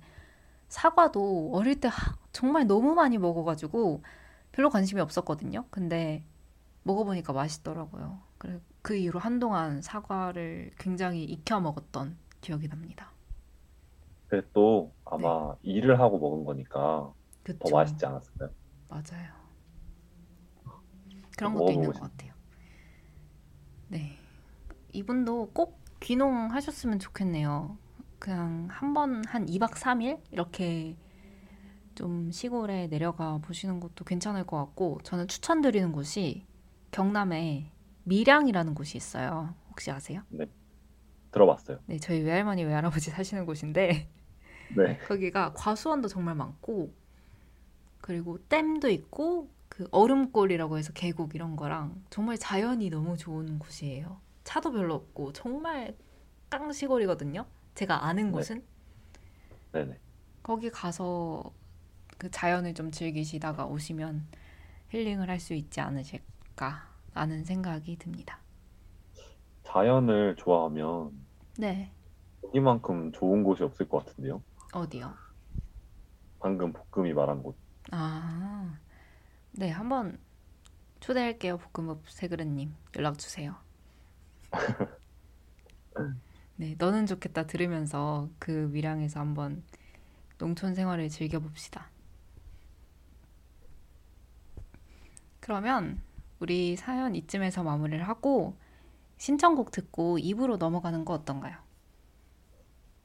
사과도 어릴 때 하- 정말 너무 많이 먹어가지고 별로 관심이 없었거든요. 근데 먹어보니까 맛있더라고요. 그래 그 이후로 한동안 사과를 굉장히 익혀 먹었던 기억이 납니다. 근데 또 아마 일을 하고 먹은 거니까 더 네. 그쵸? 맛있지 않았을까요? 맞아요. 그런 것도 먹어보고 있는 것. 같아요. 네. 이분도 꼭 귀농 하셨으면 좋겠네요. 그냥 한 번 한 2박 3일 이렇게 좀 시골에 내려가 보시는 것도 괜찮을 것 같고 저는 추천드리는 곳이 경남에 밀양이라는 곳이 있어요. 혹시 아세요? 들어봤어요. 네, 저희 외할머니 외할아버지 사시는 곳인데 네. 거기가 과수원도 정말 많고 그리고 댐도 있고 그 얼음골이라고 해서 계곡 이런 거랑 정말 자연이 너무 좋은 곳이에요. 차도 별로 없고 정말 깡 시골이거든요. 제가 아는 네. 곳은 네네. 거기 가서 그 자연을 좀 즐기시다가 오시면 힐링을 할 수 있지 않으실까 라는 생각이 듭니다. 자연을 좋아하면 네, 여기만큼 좋은 곳이 없을 것 같은데요. 어디요? 방금 볶음이 말한 곳. 아, 네, 한번 초대할게요. 볶음밥 세그릇님 연락 주세요. 네, 너는 좋겠다 들으면서 그 밀양에서 한번 농촌 생활을 즐겨봅시다. 그러면 우리 사연 이쯤에서 마무리를 하고 신청곡 듣고 입으로 넘어가는 거 어떤가요?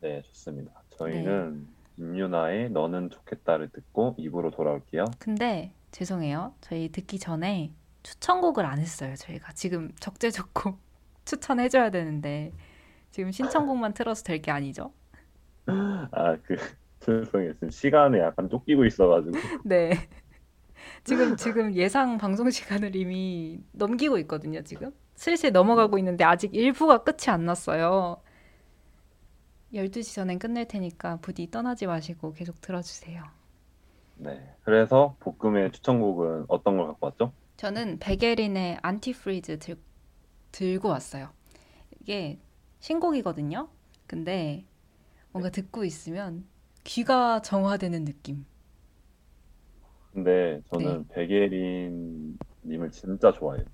네, 좋습니다. 저희는 김유나의 너는 좋겠다를 듣고 입으로 돌아올게요. 근데 죄송해요. 저희 듣기 전에 추천곡을 안 했어요. 저희가 지금 적재적곡 추천해줘야 되는데 지금 신청곡만 틀어서 될 게 아니죠? 아, 그 죄송해요. 지금 시간에 약간 쫓기고 있어가지고. 네. 지금 지금 예상 방송 시간을 이미 넘기고 있거든요. 지금 슬슬 넘어가고 있는데 아직 일부가 끝이 안 났어요. 12시 전엔 끝낼 테니까 부디 떠나지 마시고 계속 들어주세요. 네. 그래서 볶음의 추천곡은 어떤 걸 갖고 왔죠? 저는 백예린의 Antifreeze 들, 들고 왔어요. 이게 신곡이거든요. 근데 뭔가 듣고 있으면 귀가 정화되는 느낌. 근데 저는 백예린 님을 진짜 좋아해요.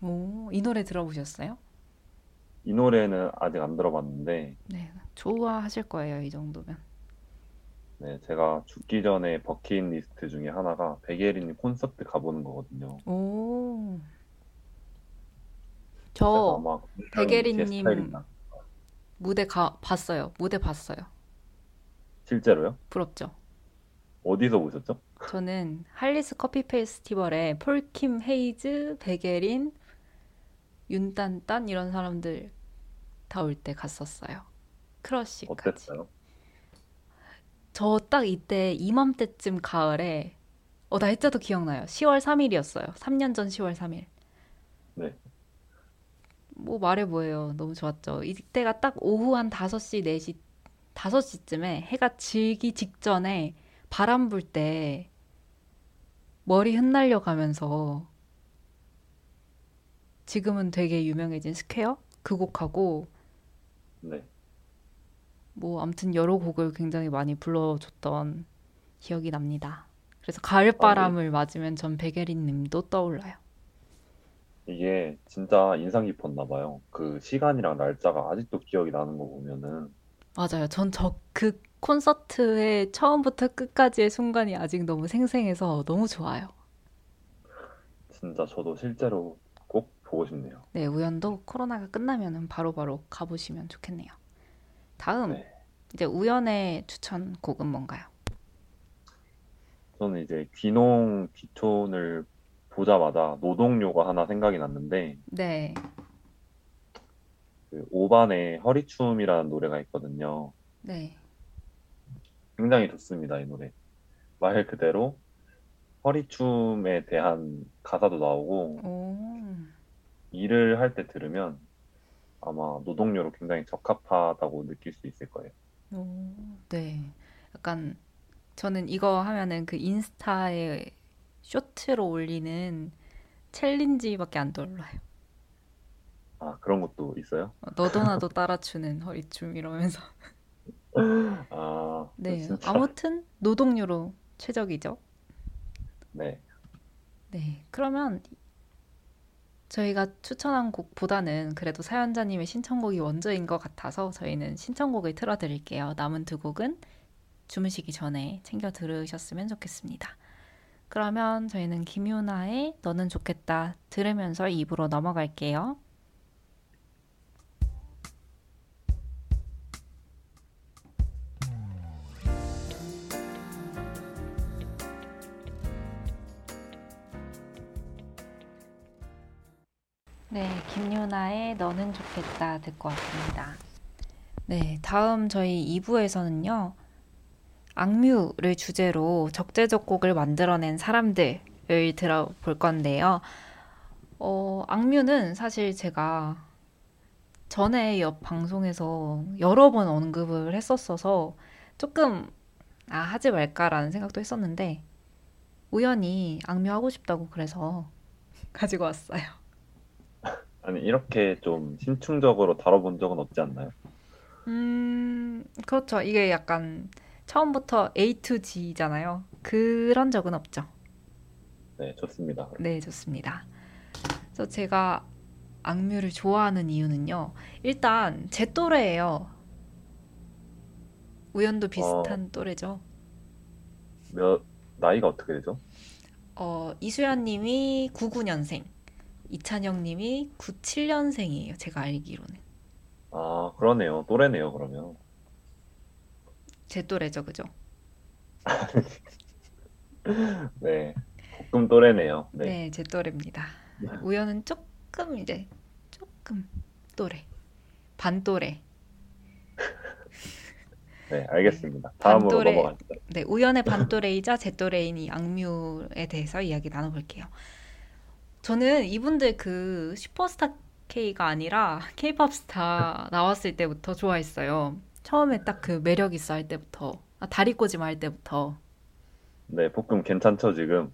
오, 이 노래 들어보셨어요? 이 노래는 아직 안 들어봤는데, 네, 좋아하실 거예요. 이 정도면. 네, 제가 죽기 전에 버킷리스트 중에 하나가 백예린 콘서트 가보는 거거든요. 오. 그래서 저 아마 백예린 제 님 스타일이다. 무대 가 봤어요. 무대 봤어요. 실제로요? 부럽죠? 어디서 보셨죠? 저는 할리스 커피 페스티벌에 폴킴 헤이즈, 백예린, 윤딴딴 이런 사람들 다 올 때 갔었어요. 크러쉬까지. 어땠어요? 저 딱 이때 이맘때쯤 가을에 어 날짜도 기억나요. 10월 3일이었어요. 3년 전 10월 3일. 네. 뭐 말해 뭐해요. 너무 좋았죠. 이때가 딱 오후 한 5시, 4시, 5시쯤에 해가 지기 직전에 바람 불 때 머리 흩날려 가면서 지금은 되게 유명해진 Square 그 곡하고 네. 뭐 아무튼 여러 곡을 굉장히 많이 불러줬던 기억이 납니다. 그래서 가을 바람을 맞으면 전 백예린 님도 떠올라요. 이게 진짜 인상 깊었나 봐요. 그 시간이랑 날짜가 아직도 기억이 나는 거 보면은 맞아요. 전 저 그 콘서트의 처음부터 끝까지의 순간이 아직 너무 생생해서 너무 좋아요. 진짜 저도 실제로 꼭 보고 싶네요. 네, 우연도 코로나가 끝나면은 바로바로 가보시면 좋겠네요. 다음, 네. 이제 우연의 추천 곡은 뭔가요? 저는 이제 귀농 귀촌을 보자마자 노동요가 하나 생각이 났는데 네, 그 오반의 허리춤이라는 노래가 있거든요. 네. 굉장히 좋습니다, 이 노래. 말 그대로 허리춤에 대한 가사도 나오고 오, 일을 할 때 들으면 아마 노동요로 굉장히 적합하다고 느낄 수 있을 거예요. 오, 네. 약간 저는 이거 하면은 그 인스타에 쇼트로 올리는 챌린지밖에 안 떠올라요. 아, 그런 것도 있어요? 어, 너도 나도 따라추는 허리춤 이러면서. 아, 네, 진짜. 아무튼 노동요로 최적이죠. 네. 네, 그러면 저희가 추천한 곡보다는 그래도 사연자님의 신청곡이 원조인 것 같아서 저희는 신청곡을 틀어드릴게요. 남은 두 곡은 주무시기 전에 챙겨 들으셨으면 좋겠습니다. 그러면 저희는 김유나의 너는 좋겠다 들으면서 입으로 넘어갈게요. 네, 김유나의 너는 좋겠다 듣고 왔습니다. 네, 다음 저희 2부에서는요. 악뮤를 주제로 적재적곡을 만들어낸 사람들을 들어볼 건데요. 어, 악뮤는 사실 제가 전에 옆 방송에서 여러 번 언급을 했었어서 조금 아, 하지 말까라는 생각도 했었는데 우연히 악뮤 하고 싶다고 그래서 가지고 왔어요. 아니, 이렇게 좀 심층적으로 다뤄본 적은 없지 않나요? 음, 그렇죠. 이게 약간 처음부터 A to G잖아요. 그런 적은 없죠. 네, 좋습니다. 네, 좋습니다. 그래서 제가 악뮤를 좋아하는 이유는요. 일단 제 또래예요. 우연도 비슷한 또래죠. 몇, 나이가 어떻게 되죠? 어, 이수연 님이 99년생, 이찬영 님이 97년생이에요. 제가 알기로는. 아, 그러네요. 또래네요, 그러면. 제 또래죠, 그죠? 네. 볶음 또래네요. 네, 네. 제 또래입니다. 우연은 조금 이제 조금 또래. 반 또래. 네, 알겠습니다. 다음으로 반또래. 넘어가시죠. 네, 우연의 반또래이자 제 또래인 이 악뮤에 대해서 이야기 나눠볼게요. 저는 이분들 그 슈퍼스타 K가 아니라 K-팝 스타 나왔을 때부터 좋아했어요. 처음에 딱 그 매력 있어 할 때부터, 아, 다리 꼬집 할 때부터. 네, 볶음 괜찮죠, 지금?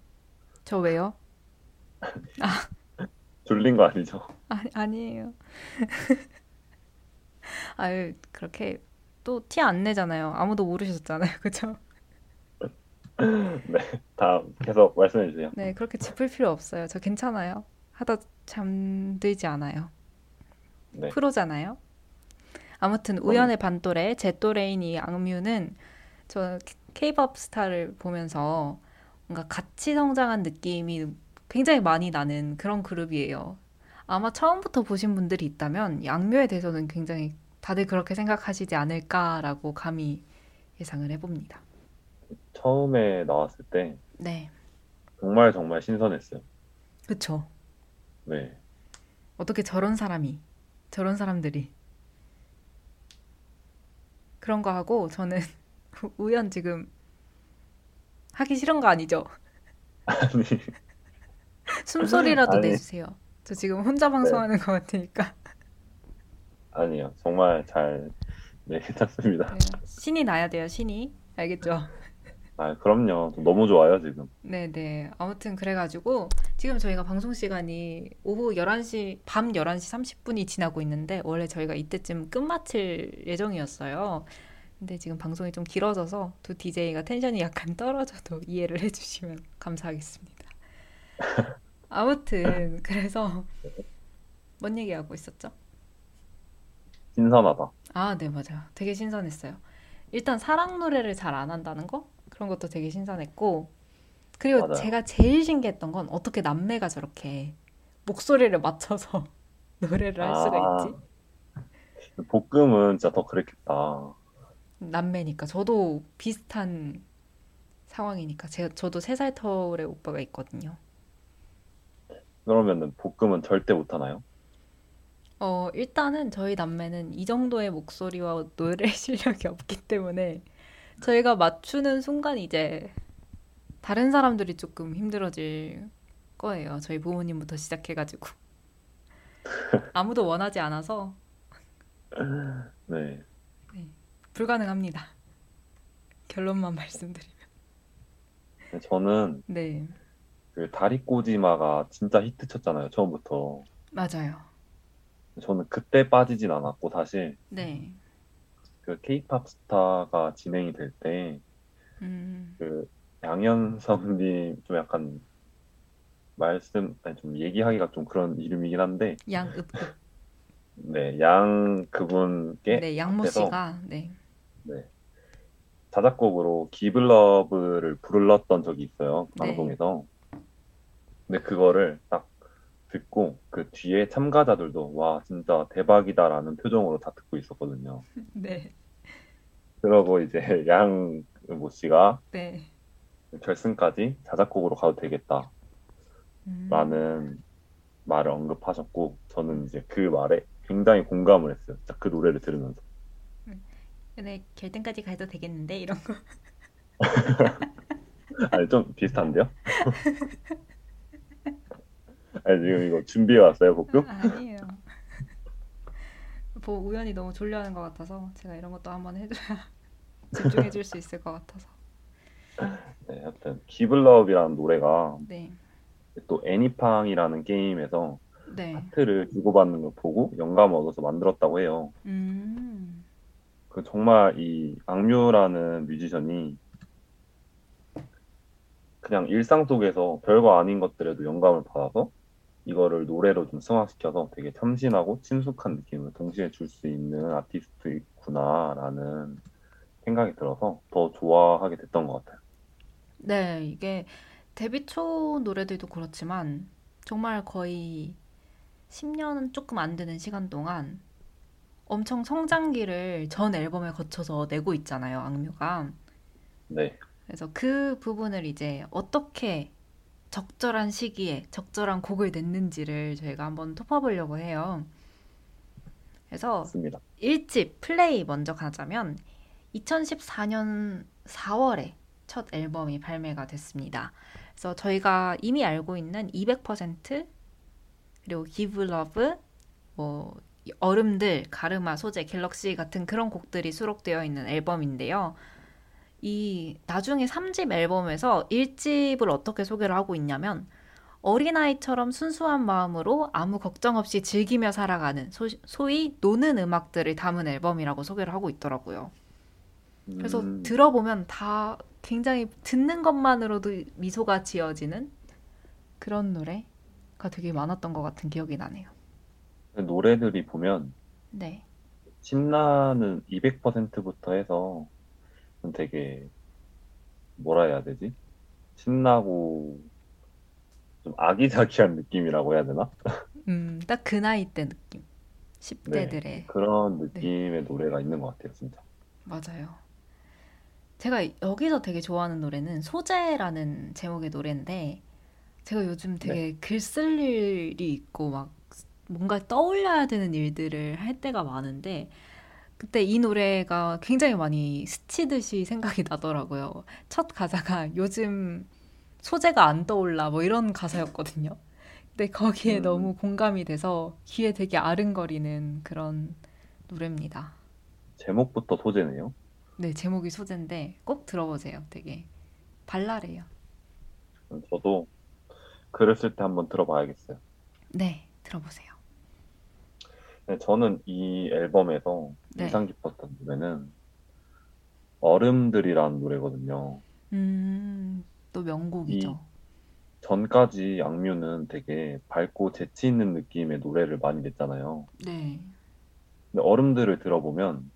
저 왜요? 졸린 거 아니죠? 아니, 아니에요. 아유, 그렇게 또 티 안 내잖아요. 아무도 모르셨잖아요. 그죠? 네, 다음 계속 말씀해 주세요. 네, 그렇게 짚을 필요 없어요. 저 괜찮아요. 하다 잠들지 않아요. 네, 프로잖아요. 아무튼 우연의 반또래, 제 또래인 이 악뮤는 저 K-팝 스타를 보면서 뭔가 같이 성장한 느낌이 굉장히 많이 나는 그런 그룹이에요. 아마 처음부터 보신 분들이 있다면 이 악뮤에 대해서는 굉장히 다들 그렇게 생각하시지 않을까라고 감히 예상을 해봅니다. 처음에 나왔을 때 네, 정말 정말 신선했어요. 그쵸. 네, 어떻게 저런 사람이, 저런 사람들이. 그런 거 하고 저는 우연 지금 하기 싫은 거 아니죠? 아니, 숨소리라도 아니. 내주세요. 저 지금 혼자 방송하는 것 같으니까. 아니요, 정말 잘, 네, 괜찮습니다. 네, 신이 나야 돼요, 신이. 알겠죠? 아, 그럼요. 너무 좋아요, 지금. 네네. 아무튼 그래가지고 지금 저희가 방송 시간이 오후 11시, 밤 11시 30분이 지나고 있는데 원래 저희가 이때쯤 끝마칠 예정이었어요. 근데 지금 방송이 좀 길어져서 두 DJ가 텐션이 약간 떨어져도 이해를 해주시면 감사하겠습니다. 아무튼 그래서 뭔 얘기하고 있었죠? 신선하다. 아, 네, 맞아요. 되게 신선했어요. 일단 사랑 노래를 잘 안 한다는 거? 그런 것도 되게 신선했고, 그리고 맞아요. 제가 제일 신기했던 건 어떻게 남매가 저렇게 목소리를 맞춰서 노래를 할 수가 아. 있지? 볶음은 진짜 더 그랬겠다. 남매니까. 저도 비슷한 상황이니까. 제가, 저도 세 살 터울의 오빠가 있거든요. 그러면은 볶음은 절대 못 하나요? 어, 일단은 저희 남매는 이 정도의 목소리와 노래 실력이 없기 때문에 저희가 맞추는 순간 이제 다른 사람들이 조금 힘들어질 거예요. 저희 부모님부터 시작해가지고. 아무도 원하지 않아서 네. 불가능합니다. 결론만 말씀드리면. 근데 저는 네, 그 다리꼬지마가 진짜 히트 쳤잖아요, 처음부터. 맞아요. 저는 그때 빠지진 않았고, 사실 네. 그 케이팝 스타가 진행이 될 때, 음, 그 양현석님 좀 약간 말씀, 아니 좀 얘기하기가 좀 그런 이름이긴 한데, 양읍읍. 네, 양 그분께 네, 양모 씨가, 네. 네, 자작곡으로 기블러브를 불렀던 적이 있어요, 네. 방송에서. 근데 그거를 딱 듣고 그 뒤에 참가자들도 와, 진짜 대박이다라는 표정으로 다 듣고 있었거든요. 네, 그러고 이제 양모 씨가 네. 결승까지 자작곡으로 가도 되겠다라는 음, 말을 언급하셨고, 저는 이제 그 말에 굉장히 공감을 했어요. 진짜 그 노래를 들으면서. 네, 결등까지 가도 되겠는데? 이런 거. 아니, 좀 비슷한데요? 아니, 지금 이거 준비해 왔어요, 볶음? 아니에요. 뭐 우연히 너무 졸려하는 것 같아서 제가 이런 것도 한번 해줘야 집중해 줄 수 있을 것 같아서. 네, 하여튼, 기블럽이라는 노래가 네, 또 애니팡이라는 게임에서 네. 하트를 주고받는 걸 보고 영감을 얻어서 만들었다고 해요. 음, 그 정말 이 악뮤라는 뮤지션이 그냥 일상 속에서 별거 아닌 것들에도 영감을 받아서 이거를 노래로 좀 승화시켜서 되게 참신하고 친숙한 느낌을 동시에 줄 수 있는 아티스트구나라는 생각이 들어서 더 좋아하게 됐던 것 같아요. 네, 이게 데뷔 초 노래들도 그렇지만 정말 거의 10년은 조금 안 되는 시간 동안 엄청 성장기를 전 앨범에 거쳐서 내고 있잖아요, 악뮤가. 네, 그래서 그 부분을 이제 어떻게 적절한 시기에 적절한 곡을 냈는지를 저희가 한번 톱어보려고 해요. 그래서 맞습니다. 1집 플레이 먼저 가자면 2014년 4월에 첫 앨범이 발매가 됐습니다. 그래서 저희가 이미 알고 있는 200% 그리고 Give Love 뭐 얼음들, 가르마, 소재, 갤럭시 같은 그런 곡들이 수록되어 있는 앨범인데요. 이 나중에 3집 앨범에서 1집을 어떻게 소개를 하고 있냐면 어린아이처럼 순수한 마음으로 아무 걱정 없이 즐기며 살아가는 소, 소위 노는 음악들을 담은 앨범이라고 소개를 하고 있더라고요. 그래서 음, 들어보면 다 굉장히 듣는 것만으로도 미소가 지어지는 그런 노래가 되게 많았던 것 같은 기억이 나네요. 노래들이 보면 네. 신나는 200%부터 해서 되게 뭐라 해야 되지? 신나고 좀 아기자기한 느낌이라고 해야 되나? 음, 딱 그 나이 때 느낌. 네, 10대들의. 그런 느낌의 노래가 있는 것 같아요, 진짜. 맞아요. 제가 여기서 되게 좋아하는 노래는 소재라는 제목의 노래인데 제가 요즘 되게 글쓸 일이 있고 막 뭔가 떠올려야 되는 일들을 할 때가 많은데 그때 이 노래가 굉장히 많이 스치듯이 생각이 나더라고요. 첫 가사가 요즘 소재가 안 떠올라 뭐 이런 가사였거든요. 근데 거기에 음. 너무 공감이 돼서 귀에 되게 아른거리는 그런 노래입니다. 제목부터 소재네요. 네, 제목이 소재인데 꼭 들어보세요. 되게 발랄해요. 저도 쓸때 한번 들어봐야겠어요. 네, 들어보세요. 네, 저는 이 앨범에서 네. 인상 깊었던 노래는 얼음들이라는 노래거든요. 음, 또 명곡이죠. 전까지 악뮤는 되게 밝고 재치 있는 느낌의 노래를 많이 냈잖아요. 네. 근데 얼음들을 들어보면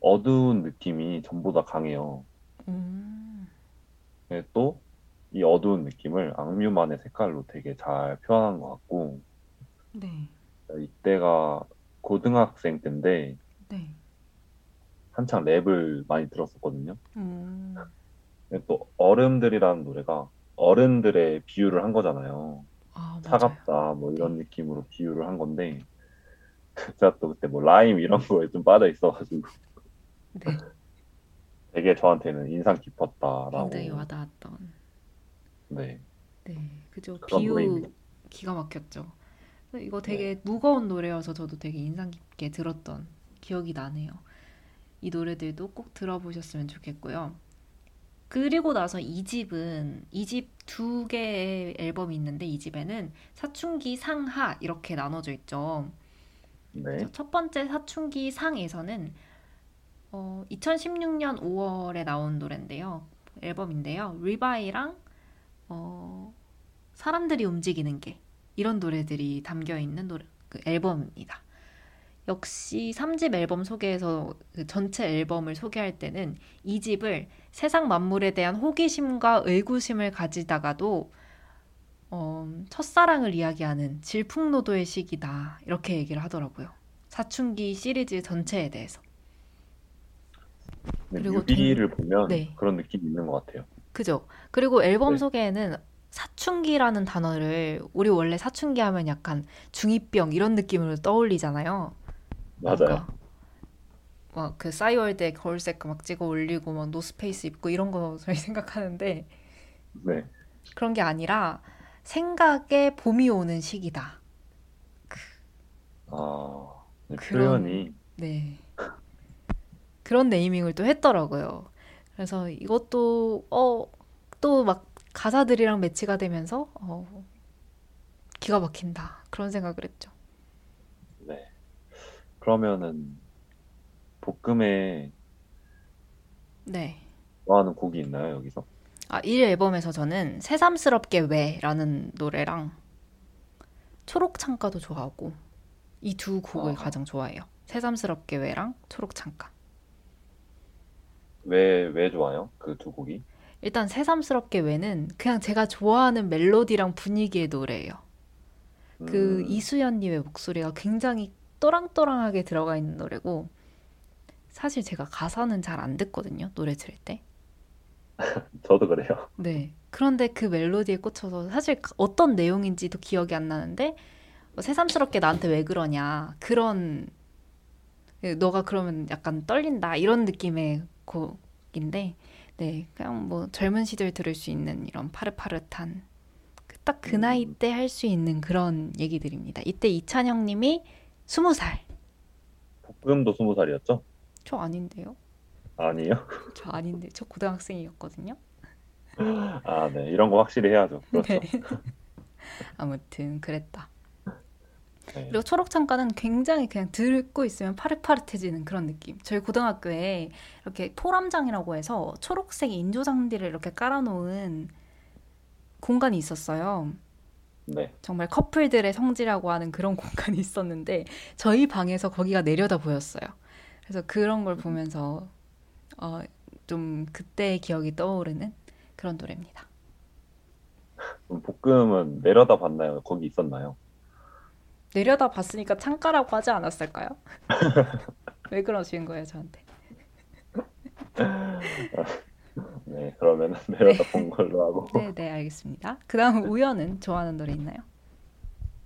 어두운 느낌이 전부 다 강해요. 음. 또 이 어두운 느낌을 악뮤만의 색깔로 되게 잘 표현한 것 같고 네. 이때가 고등학생 때인데 네. 한창 랩을 많이 들었었거든요. 음. 또 얼음들이라는 노래가 어른들의 비유를 한 거잖아요. 아. 차갑다 뭐 이런 느낌으로 비유를 한 건데 제가 또 그때 뭐 라임 이런 거에 좀 빠져 있어가지고 네. 되게 저한테는 인상 깊었다라고 굉장히 와닿았던. 네 네. 그죠. 비유 노래입니다. 기가 막혔죠. 이거 네. 되게 무거운 노래여서 저도 되게 인상 깊게 들었던 기억이 나네요. 이 노래들도 꼭 들어보셨으면 좋겠고요. 그리고 나서 이 집은 이 집 두 개의 앨범이 있는데 이 집에는 사춘기 상하 이렇게 나눠져 있죠. 네. 첫 번째 사춘기 상에서는 어, 2016년 5월에 나온 노래인데요. 앨범인데요. 리바이랑 어, 사람들이 움직이는 게 이런 노래들이 담겨 있는 노래 그 앨범입니다. 역시 3집 앨범 소개에서 그 전체 앨범을 소개할 때는 이 집을 세상 만물에 대한 호기심과 의구심을 가지다가도 어, 첫사랑을 이야기하는 질풍노도의 시기다 이렇게 얘기를 하더라고요. 사춘기 시리즈 전체에 대해서. 근데 그리고 뮤비를 보면 네. 그런 느낌이 있는 것 같아요. 그죠? 그리고 앨범 네. 소개에는 사춘기라는 단어를 우리 원래 사춘기 하면 약간 중2병 이런 느낌으로 떠올리잖아요. 맞아요. 막그 싸이월드에 거울색 막 찍어 올리고 막 노스페이스 입고 이런 거 저희 생각하는데 네. 그런 게 아니라 생각에 봄이 오는 시기다. 아 네, 그런- 표현이 네. 그런 네이밍을 또 했더라고요. 그래서 이것도 어 또 막 가사들이랑 매치가 되면서 어 기가 막힌다. 그런 생각을 했죠. 네. 그러면은 볶음에 네. 좋아하는 곡이 있나요 여기서? 아, 1 앨범에서 저는 새삼스럽게 왜라는 노래랑 초록창가도 좋아하고 이 두 곡을 아. 가장 좋아해요. 새삼스럽게 왜랑 초록창가. 왜 왜 좋아요? 그 두 곡이? 일단 새삼스럽게 왜는 그냥 제가 좋아하는 멜로디랑 분위기의 노래예요. 그 음, 이수연님의 목소리가 굉장히 또랑또랑하게 들어가 있는 노래고 사실 제가 가사는 잘 안 듣거든요. 노래 들을 때. 저도 그래요. 네. 그런데 그 멜로디에 꽂혀서 사실 어떤 내용인지도 기억이 안 나는데 어, 새삼스럽게 나한테 왜 그러냐 그런 그 너가 그러면 약간 떨린다 이런 느낌의 곡인데 네 그냥 뭐 젊은 시절 들을 수 있는 이런 파릇파릇한 딱그 나이 음. 때할 수 있는 그런 얘기들입니다. 이때 이찬영님이 스무 살. 볶음도 스무 살이었죠? 저 아닌데요? 아니요. 저 아닌데 저 고등학생이었거든요. 아, 네. 이런 거 확실히 해야죠. 그렇죠. 네. 아무튼 그랬다. 네. 그리고 초록 창가는 굉장히 그냥 듣고 있으면 파릇파릇해지는 그런 느낌. 저희 고등학교에 이렇게 포람장이라고 해서 초록색 인조 장비를 이렇게 깔아놓은 공간이 있었어요. 네. 정말 커플들의 성지라고 하는 그런 공간이 있었는데 저희 방에서 거기가 내려다 보였어요. 그래서 그런 걸 보면서 어, 좀 그때의 기억이 떠오르는 그런 노래입니다. 볶음은 내려다 봤나요? 거기 있었나요? 내려다 봤으니까 창가라고 하지 않았을까요? 왜 그러시는 거예요, 저한테? 네. 그러면 내려다 본 걸로 하고. 네, 네, 알겠습니다. 그 다음 우연은 좋아하는 노래 있나요?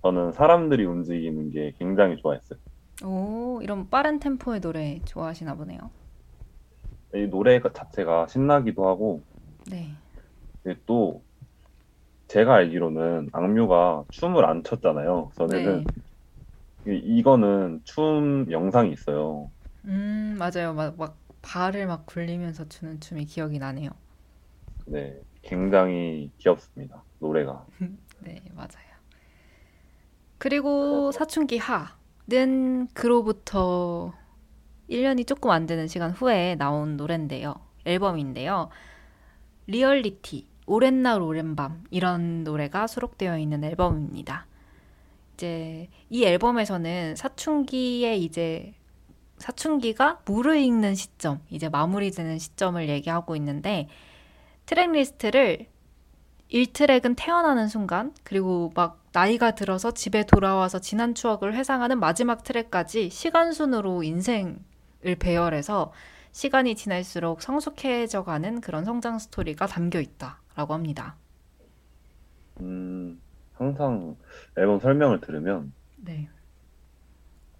저는 사람들이 움직이는 게 굉장히 좋아했어요. 오, 이런 빠른 템포의 노래 좋아하시나 보네요. 이 노래 자체가 신나기도 하고 네. 또 제가 알기로는 악뮤가 춤을 안 췄잖아요. 전에는 네. 이- 이거는 춤 영상이 있어요. 음, 맞아요. 막, 막 발을 막 굴리면서 추는 춤이 기억이 나네요. 네, 굉장히 귀엽습니다. 노래가. 네, 맞아요. 그리고 사춘기 하는 그로부터 1년이 조금 안 되는 시간 후에 나온 노래인데요. 앨범인데요. 리얼리티 오랜 날 오랜 밤 이런 노래가 수록되어 있는 앨범입니다. 이제 이 앨범에서는 사춘기에 이제 사춘기가 무르익는 시점, 이제 마무리되는 시점을 얘기하고 있는데 트랙 리스트를 1트랙은 태어나는 순간, 그리고 막 나이가 들어서 집에 돌아와서 지난 추억을 회상하는 마지막 트랙까지 시간순으로 인생을 배열해서 시간이 지날수록 성숙해져 가는 그런 성장 스토리가 담겨 있다 라고 합니다. 음, 항상 앨범 설명을 들으면 네.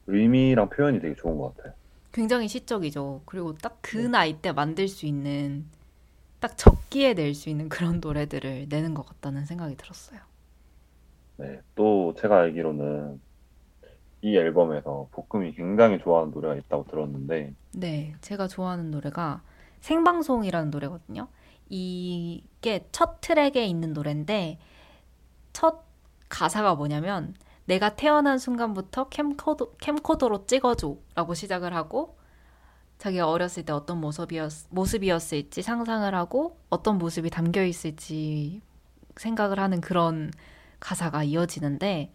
의미랑 표현이 되게 좋은 것 같아요. 굉장히 시적이죠. 그리고 딱 그 나이 때 만들 수 있는 딱 적기에 낼 수 있는 그런 노래들을 내는 것 같다는 생각이 들었어요. 네, 또 제가 알기로는 이 앨범에서 볶음이 굉장히 좋아하는 노래가 있다고 들었는데, 네, 제가 좋아하는 노래가 생방송이라는 노래거든요. 이게 첫 트랙에 있는 노래인데 첫 가사가 뭐냐면 내가 태어난 순간부터 캠코더, 캠코더로 찍어줘 라고 시작을 하고 자기가 어렸을 때 어떤 모습이었, 모습이었을지 상상을 하고 어떤 모습이 담겨 있을지 생각을 하는 그런 가사가 이어지는데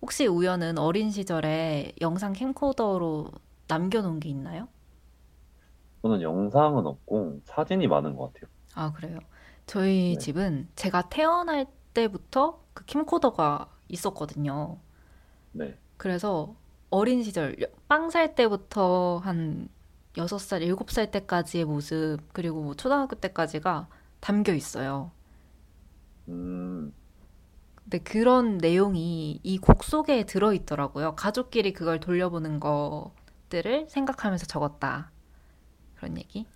혹시 우연은 어린 시절에 영상 캠코더로 남겨놓은 게 있나요? 저는 영상은 없고 사진이 많은 것 같아요. 아, 그래요. 저희 네. 집은 제가 태어날 때부터 그 캠코더가 있었거든요. 네, 그래서 어린 시절, 빵 살 때부터 한 6살, 7살 때까지의 모습, 그리고 뭐 초등학교 때까지가 담겨 있어요. 음, 근데 그런 내용이 이 곡 속에 들어있더라고요. 가족끼리 그걸 돌려보는 것들을 생각하면서 적었다. 그런 얘기.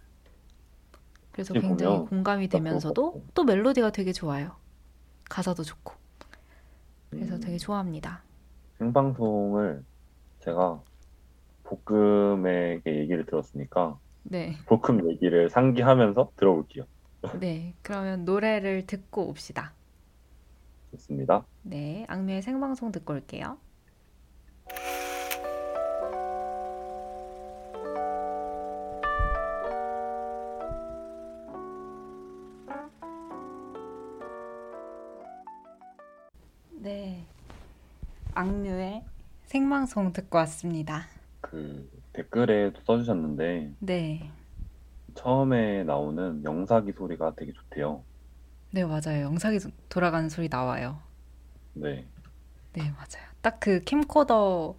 그래서 굉장히 공감이 되면서도. 또 멜로디가 되게 좋아요. 가사도 좋고. 그래서 음, 되게 좋아합니다. 생방송을 제가 볶음에게 얘기를 들었으니까 네. 볶음 얘기를 상기하면서 들어볼게요. 네. 그러면 노래를 듣고 옵시다. 좋습니다. 네. 악뮤의 생방송 듣고 올게요. 악뮤의 생방송 듣고 왔습니다. 그 댓글에도 써주셨는데 네. 처음에 나오는 영사기 소리가 되게 좋대요. 네, 맞아요. 도- 돌아가는 소리 나와요. 네, 네, 맞아요. 딱 그 캠코더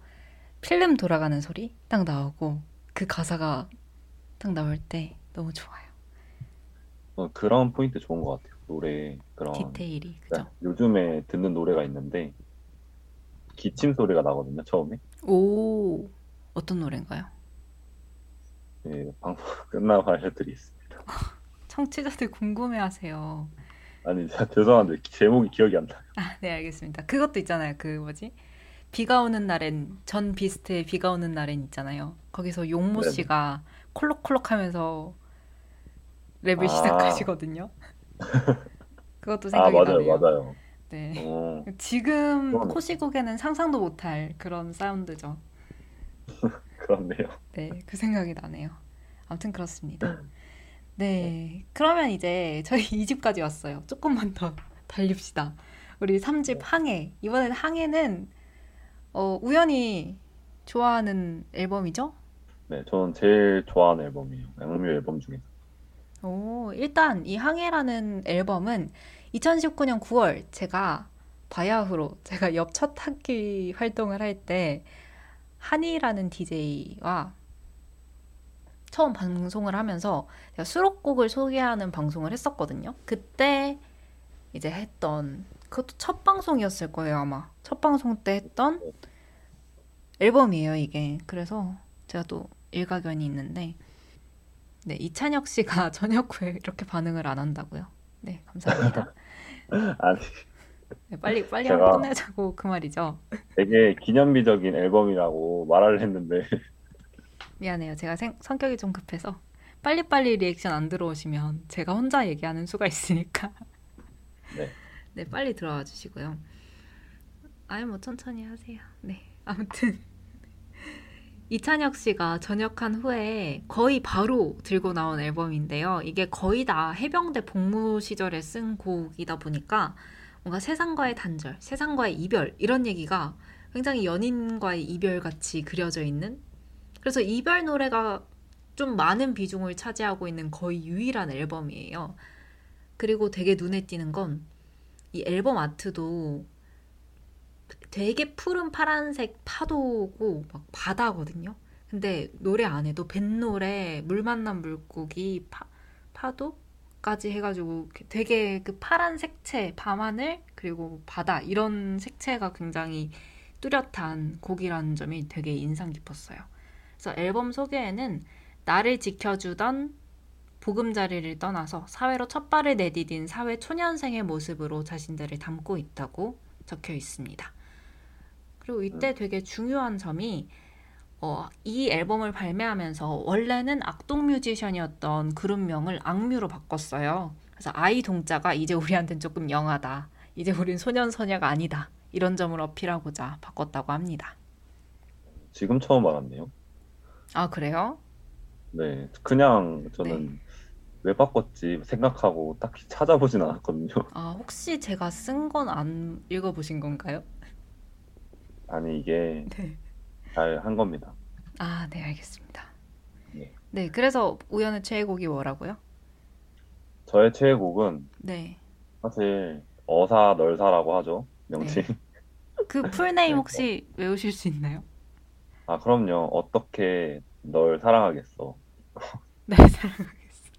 필름 돌아가는 소리 딱 나오고 그 가사가 딱 나올 때 너무 좋아요. 어, 그런 포인트 좋은 것 같아요. 노래 그런 디테일이 네, 그죠? 요즘에 듣는 노래가 있는데 기침 소리가 나거든요. 처음에 오, 어떤 노래인가요? 네, 방송 끝나고 알려드리겠습니다. 청취자들 궁금해하세요. 아니 죄송한데 제목이 기억이 안 나요. 아, 네, 알겠습니다. 그것도 있잖아요. 그 뭐지? 비가 오는 날엔 전 비스트의 비가 오는 날엔 있잖아요. 거기서 용모 네네. 씨가 콜록콜록하면서 랩을 아. 시작하시거든요. 그것도 아 생각이 맞아요, 나네요. 맞아요. 네. 어, 지금 그러네. 코시국에는 상상도 못할 그런 사운드죠. 그렇네요. 네, 그 생각이 나네요. 아무튼 그렇습니다. 네, 그러면 이제 저희 2집까지 왔어요. 조금만 더 달립시다. 우리 3집 항해. 이번엔 항해는 어, 우연히 좋아하는 앨범이죠? 네, 저는 제일 좋아하는 앨범이에요. 양뮤 앨범 중에서. 오, 일단 이 항해라는 앨범은 2019년 9월 제가 바야흐로 제가 옆 첫 학기 활동을 할 때 한이라는 DJ와 처음 방송을 하면서 제가 수록곡을 소개하는 방송을 했었거든요. 그때 이제 했던 그것도 첫 방송이었을 거예요, 아마. 첫 방송 때 했던 앨범이에요, 이게. 그래서 제가 또 일가견이 있는데 네, 이찬혁 씨가 저녁 후에 이렇게 반응을 안 한다고요. 네, 감사합니다. 아니, 네, 빨리 빨리 한번 끝내자고 그 말이죠. 되게 기념비적인 앨범이라고 말을 했는데 미안해요. 제가 생- 성격이 좀 급해서 빨리빨리 리액션 안 들어오시면 제가 혼자 얘기하는 수가 있으니까. 네. 네, 빨리 들어와 주시고요. 아니 뭐 천천히 하세요. 네. 아무튼 이찬혁 씨가 전역한 후에 거의 바로 들고 나온 앨범인데요. 이게 거의 다 해병대 복무 시절에 쓴 곡이다 보니까 뭔가 세상과의 단절, 세상과의 이별 이런 얘기가 굉장히 연인과의 이별 같이 그려져 있는 그래서 이별 노래가 좀 많은 비중을 차지하고 있는 거의 유일한 앨범이에요. 그리고 되게 눈에 띄는 건 이 앨범 아트도 되게 푸른 파란색 파도고 막 바다거든요. 근데 노래 안에도 뱃노래, 물 만난 물고기, 파, 파도까지 해가지고 되게 그 파란 색채, 밤하늘 그리고 바다 이런 색채가 굉장히 뚜렷한 곡이라는 점이 되게 인상 깊었어요. 그래서 앨범 소개에는 나를 지켜주던 보금자리를 떠나서 사회로 첫 발을 내디딘 사회 초년생의 모습으로 자신들을 담고 있다고 적혀 있습니다. 그리고 이때 되게 중요한 점이 어, 이 앨범을 발매하면서 원래는 악동 뮤지션이었던 그룹명을 악뮤로 바꿨어요. 그래서 아이 동자가 이제 우리한텐 조금 영하다. 이제 우린 소년 소녀가 아니다. 이런 점을 어필하고자 바꿨다고 합니다. 지금 처음 알았네요. 아 그래요? 네, 그냥 저는 왜 바꿨지 생각하고 딱히 찾아보진 않았거든요. 아 혹시 제가 쓴 건 안 읽어보신 건가요? 아니, 이게 네. 잘한 겁니다. 아, 네, 알겠습니다. 네. 네, 그래서 우연의 최애곡이 뭐라고요? 저의 최애곡은 네. 사실 어사 널사라고 하죠. 명칭. 그 풀네임 네, 혹시 외우실 수 있나요? 아, 그럼요. 어떻게 널 사랑하겠어. 네, 사랑하겠어.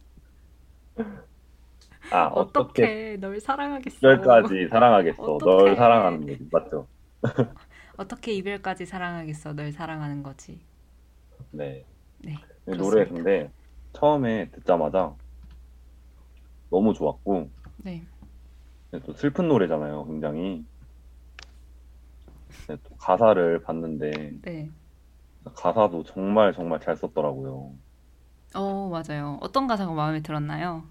아, 어떻게 어떻게 널 사랑하겠어? 이별까지 사랑하겠어. 어떡해. 널 사랑하는 거지. 맞죠? 어떻게 이별까지 사랑하겠어? 널 사랑하는 거지. 네. 네. 이 노래. 근데 처음에 듣자마자 너무 좋았고 네. 또 슬픈 노래잖아요, 굉장히. 또 가사를 봤는데 네. 가사도 정말 정말 잘 썼더라고요. 어, 맞아요. 어떤 가사가 마음에 들었나요?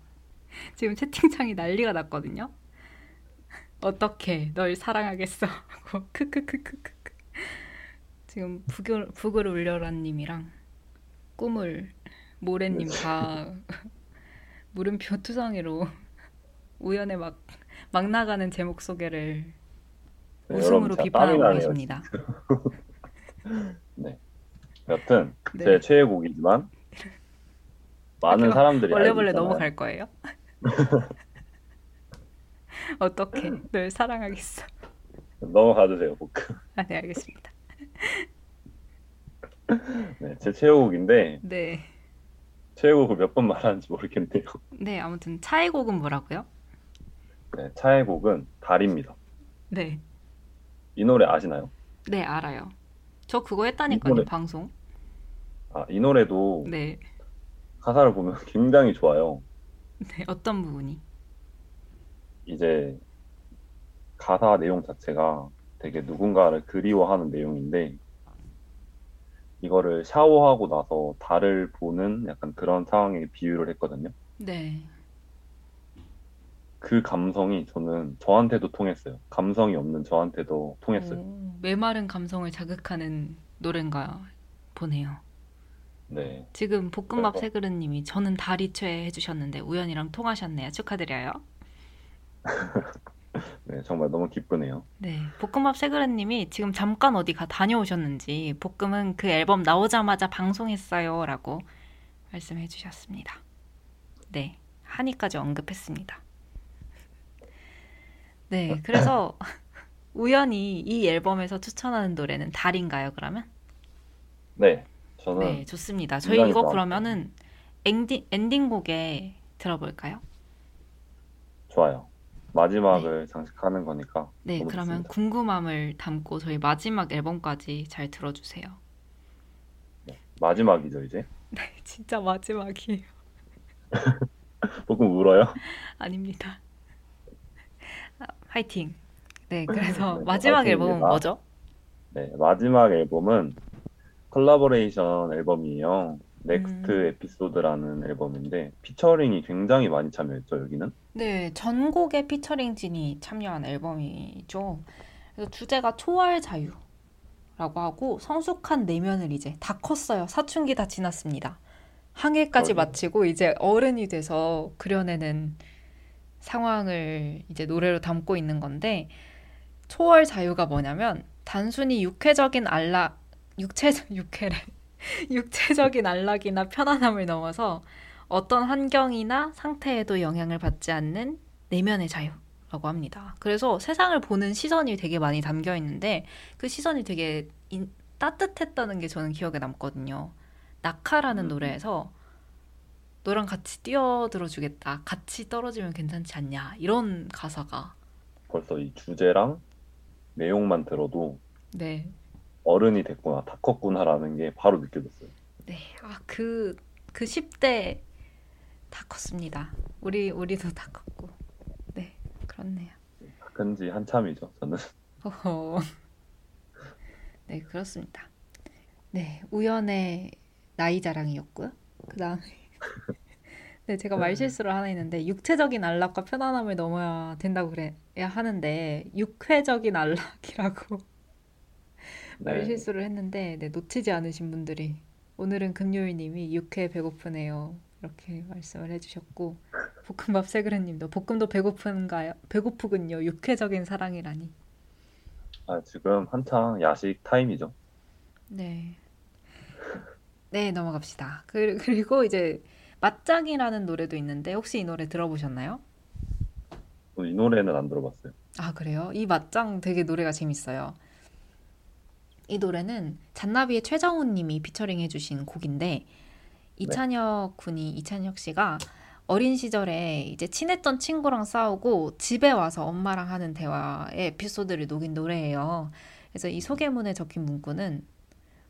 지금 채팅창이 난리가 났거든요. 어떻게 널 사랑하겠어? 하고 크크크크크크. 지금 북을 북을 울려라님이랑 꿈을 모래님 다 물음표 투성이로 우연에 막 막 나가는 제목 소개를 네, 웃음으로 비판하고. 계십니다. 여튼 네. 제 최애곡이지만 많은 사람들이 원래 원래. 넘어갈 거예요? 어떻게 널 사랑하겠어? 넘어가 주세요, 복금. 아, 네, 알겠습니다. 네, 제 최애곡인데 네. 최애곡을 몇 번 말하는지 모르겠네요. 네, 아무튼 차의 곡은 뭐라고요? 네, 차애곡은 달입니다. 네. 이 노래 아시나요? 네, 알아요. 저 그거 했다니까요, 이번에- 방송. 아, 이 노래도 네. 가사를 보면 굉장히 좋아요. 네, 어떤 부분이? 이제 가사 내용 자체가 되게 누군가를 그리워하는 내용인데 이거를 샤워하고 나서 달을 보는 약간 그런 상황에 비유를 했거든요. 네. 그 감성이 저는 저한테도 통했어요. 감성이 없는 저한테도 통했어요. 오, 메마른 감성을 자극하는 노래인가 보네요. 네. 지금 볶음밥 그래서- 세그릇님이 저는 다리 최 해주셨는데 우연이랑 통하셨네요. 축하드려요. 네, 정말 너무 기쁘네요. 네, 볶음밥 세그릇님이 지금 잠깐 어디 가 다녀오셨는지 볶음은 그 앨범 나오자마자 방송했어요라고 말씀해 주셨습니다. 네, 한이까지 언급했습니다. 네, 그래서 우연히 이 앨범에서 추천하는 노래는 달인가요, 그러면? 네, 저는 네, 좋습니다. 저희 이거. 그러면은 엔딩, 엔딩곡에 들어볼까요? 좋아요. 마지막을 장식하는 거니까 네, 그러면 좋습니다. 궁금함을 담고 저희 마지막 앨범까지 잘 들어주세요. 마지막이죠, 이제. 진짜 마지막이에요. 조금 울어요? 아닙니다. 아, 화이팅. 네, 그래서 네, 마지막 화이팅입니다. 앨범은 뭐죠? 네, 마지막 앨범은 콜라보레이션 앨범이에요. Next 음. Episode라는 앨범인데 피처링이 굉장히 많이 참여했죠, 여기는. 네, 전곡의 피처링진이 참여한 앨범이죠. 그래서 주제가 초월 자유. 자유라고 하고 성숙한 내면을 이제 다 컸어요. 사춘기 다 지났습니다. 항해까지 그러게요. 마치고 이제 어른이 돼서 그려내는 상황을 이제 노래로 담고 있는 건데 초월 자유가 뭐냐면 단순히 육체적인 안락 육체적 육체래 육체적인 안락이나 편안함을 넘어서 어떤 환경이나 상태에도 영향을 받지 않는 내면의 자유라고 합니다. 그래서 세상을 보는 시선이 되게 많이 담겨 있는데 그 시선이 되게 인- 따뜻했다는 게 저는 기억에 남거든요. 낙하라는 음. 노래에서 너랑 같이 뛰어들어 주겠다. 같이 떨어지면 괜찮지 않냐. 이런 가사가 벌써 이 주제랑 내용만 들어도 네. 어른이 됐구나, 다 컸구나라는 게 바로 느껴졌어요. 네. 아, 그, 그 10대 다 컸습니다. 우리, 우리도 다 컸고. 네. 그렇네요. 큰지 한참이죠, 저는. 허허. 네, 그렇습니다. 네, 우연의 나이 자랑이었고요. 그 다음에 네, 제가 말실수를 하나 했는데 육체적인 안락과 편안함을 넘어야 된다고 그래야 하는데 육회적인 안락이라고 네. 말실수를 했는데 네, 놓치지 않으신 분들이 오늘은 금요일님이 육회 배고프네요. 이렇게 말씀을 해주셨고 볶음밥 세그레님도 볶음도 배고픈가요? 배고프군요. 육회적인 사랑이라니. 아, 지금 한창 야식 타임이죠. 네. 네, 넘어갑시다. 그- 그리고 이제 맞짱이라는 노래도 있는데 혹시 이 노래 들어보셨나요? 저이 노래는 안 들어봤어요. 아, 그래요? 이 맞짱 되게 노래가 재밌어요. 이 노래는 잔나비의 최정훈 님이 피처링 해주신 곡인데 이찬혁 군이 이찬혁 씨가 어린 시절에 이제 친했던 친구랑 싸우고 집에 와서 엄마랑 하는 대화의 에피소드를 녹인 노래예요. 그래서 이 소개문에 적힌 문구는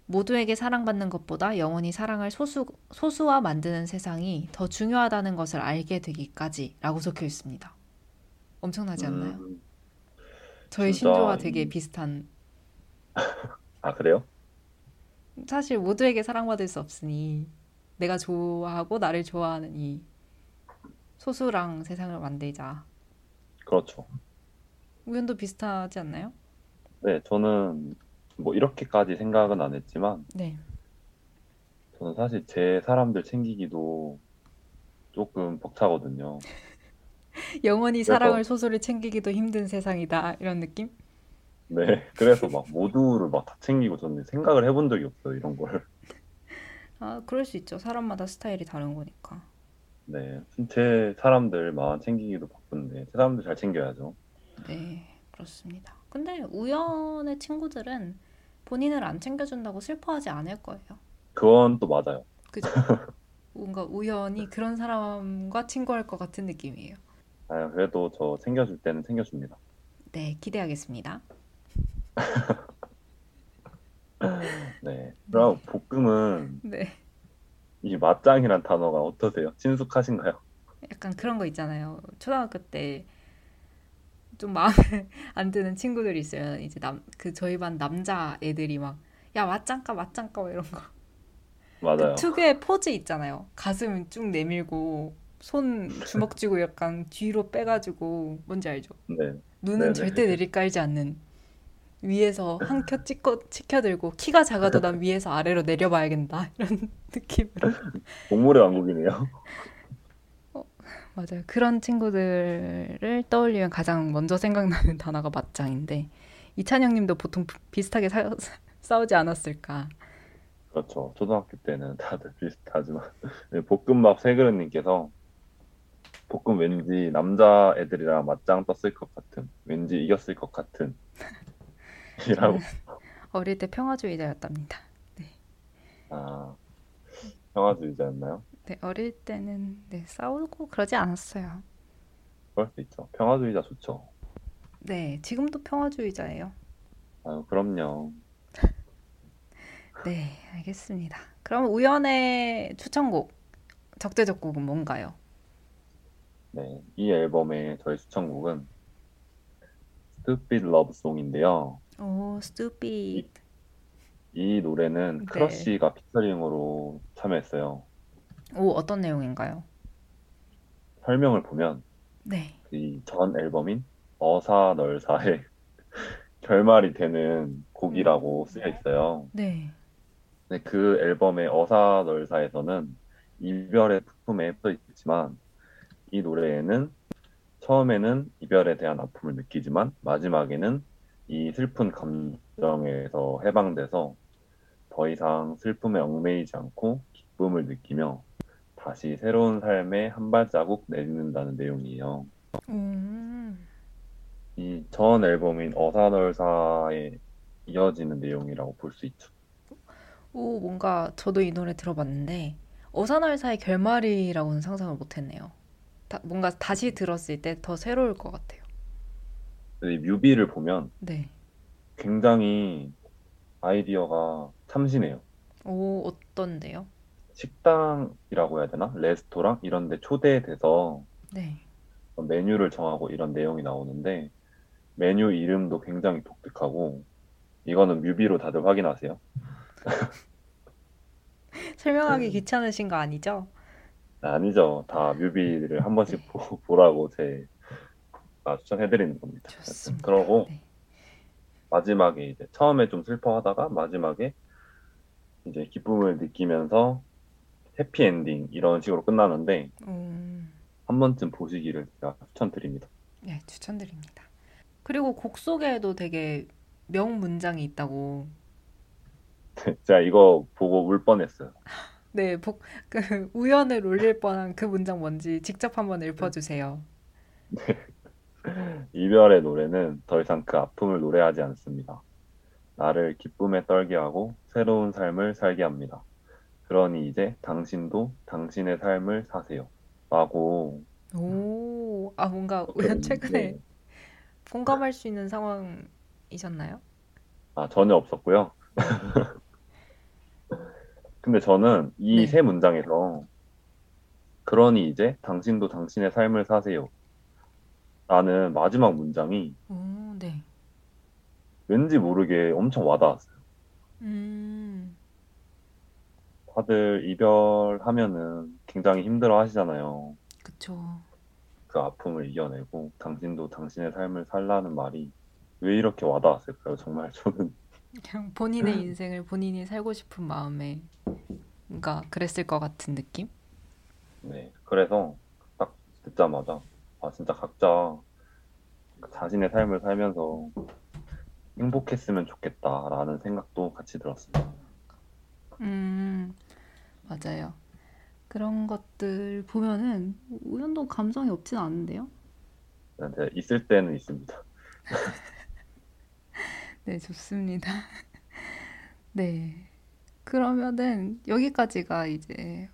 모두에게 사랑받는 것보다 영원히 사랑을 소수, 소수와 만드는 세상이 더 중요하다는 것을 알게 되기까지 라고 적혀 있습니다. 엄청나지 않나요? 음, 진짜 신조와 이- 되게 비슷한 아, 그래요? 사실 모두에게 사랑받을 수 없으니 내가 좋아하고 나를 좋아하는 이 소수랑 세상을 만들자. 그렇죠. 우연도 비슷하지 않나요? 네, 저는 뭐 이렇게까지 생각은 안 했지만 네. 저는 사실 제 사람들 챙기기도 조금 벅차거든요. 영원히 그래서- 사랑을 소수를 챙기기도 힘든 세상이다. 이런 느낌? 네, 그래서 막 모두를 막 다 챙기고 저는 생각을 해본 적이 없어요, 이런 걸. 아, 그럴 수 있죠. 사람마다 스타일이 다른 거니까. 네, 제 사람들만 챙기기도 바쁜데 제 사람들 잘 챙겨야죠. 네, 그렇습니다. 근데 우연의 친구들은 본인을 안 챙겨준다고 슬퍼하지 않을 거예요. 그건 또 맞아요. 그죠? 뭔가 우연히 그런 사람과 친구할 것 같은 느낌이에요. 아, 그래도 저 챙겨줄 때는 챙겨줍니다. 네, 기대하겠습니다. 네, 그럼 볶음은 네. 이 맞짱이란 단어가 어떠세요? 친숙하신가요? 약간 그런 거 있잖아요. 초등학교 때 좀 마음에 안 드는 친구들이 있어요. 이제 남, 그 저희 반 남자 애들이 막, 야, 맞짱까, 뭐 이런 거. 맞아요. 그 특유의 포즈 있잖아요. 가슴 쭉 내밀고, 손 주먹 쥐고 약간 뒤로 빼가지고, 뭔지 알죠? 네, 눈은 네네. 절대 내리깔지 않는. 위에서 한켜 찍고 치켜들고 키가 작아도 난 위에서 아래로 내려봐야겠다 이런 느낌으로 동물의 왕국이네요. 맞아요. 그런 친구들을 떠올리면 가장 먼저 생각나는 단어가 맞짱인데 이찬영 님도 보통 비슷하게 사- 싸우지 않았을까. 그렇죠. 초등학교 때는 다들 비슷하지만 네, 볶음밥 세그릇님께서 볶음 왠지 남자 애들이랑 맞짱 떴을 것 같은 왠지 이겼을 것 같은 이라고 어릴 때 평화주의자였답니다. 아 평화주의자였나요? 네, 어릴 때는 네, 싸우고 그러지 않았어요. 그럴 수 있죠. 평화주의자 좋죠. 네, 지금도 평화주의자예요. 아유 그럼요. 네, 알겠습니다. 그럼 우연의 추천곡, 적재적곡은 뭔가요? 네, 이 앨범의 저의 추천곡은 Stupid Love Song인데요. 오, stupid. 이 노래는 네. 크러쉬가 피처링으로 참여했어요. 오, 어떤 내용인가요? 설명을 보면 네. 이 전 앨범인 어사널사의 결말이 되는 곡이라고 쓰여 있어요. 네. 근데 그 앨범의 어사널사에서는 이별의 품에 써 있지만 이 노래에는 처음에는 이별에 대한 아픔을 느끼지만 마지막에는 이 슬픈 감정에서 해방돼서 더 이상 슬픔에 얽매이지 않고 기쁨을 느끼며 다시 새로운 삶에 한 발자국 내딛는다는 내용이에요. 음. 이전 앨범인 어사널사에 이어지는 내용이라고 볼 수 있죠. 오, 뭔가 저도 이 노래 들어봤는데 어사날사의 결말이라고는 상상을 못했네요. 다, 뭔가 다시 들었을 때 더 새로울 것 같아요. 뮤비를 보면 네. 굉장히 아이디어가 참신해요. 오, 어떤데요? 식당이라고 해야 되나? 레스토랑 이런 데 초대돼서 네. 메뉴를 정하고 이런 내용이 나오는데 메뉴 이름도 굉장히 독특하고 이거는 뮤비로 다들 확인하세요. 설명하기 귀찮으신 거 아니죠? 아니죠. 다 뮤비를 한 번씩 보, 보라고 제 아, 추천해드리는 겁니다. 좋습니다. 그러고 네. 마지막에 이제 처음에 좀 슬퍼하다가 마지막에 이제 기쁨을 느끼면서 해피 엔딩 이런 식으로 끝나는데 음, 한 번쯤 보시기를 제가 추천드립니다. 네, 추천드립니다. 그리고 곡 속에도 되게 명 문장이 있다고. 제가 이거 보고 울 뻔했어요. 네, 복, 그 우연을 울릴 뻔한 그 문장 뭔지 직접 한번 읊어주세요. 이별의 노래는 더 이상 그 아픔을 노래하지 않습니다. 나를 기쁨에 떨게 하고 새로운 삶을 살게 합니다. 그러니 이제 당신도 당신의 삶을 사세요. 라고 오, 아 뭔가 우연 최근에 네. 공감할 수 있는 상황이셨나요? 아, 전혀 없었고요. 근데 저는 이 네. 세 문장에서 그러니 이제 당신도 당신의 삶을 사세요. 라는 마지막 문장이 오, 네. 왠지 모르게 엄청 와닿았어요. 음, 다들 이별하면은 굉장히 힘들어 하시잖아요. 그쵸. 그 아픔을 이겨내고 당신도 당신의 삶을 살라는 말이 왜 이렇게 와닿았을까요? 정말 저는 그냥 본인의 인생을 본인이 살고 싶은 마음에 뭔가 그랬을 것 같은 느낌? 네 그래서 딱 듣자마자 아 진짜 각자 자신의 삶을 살면서 행복했으면 좋겠다라는 생각도 같이 들었습니다. 음, 맞아요. 그런 것들 보면은 우연도 감성이 없진 않은데요? 근데 있을 때는 있습니다. 네, 좋습니다. 네. 그러면은 여기까지가 이제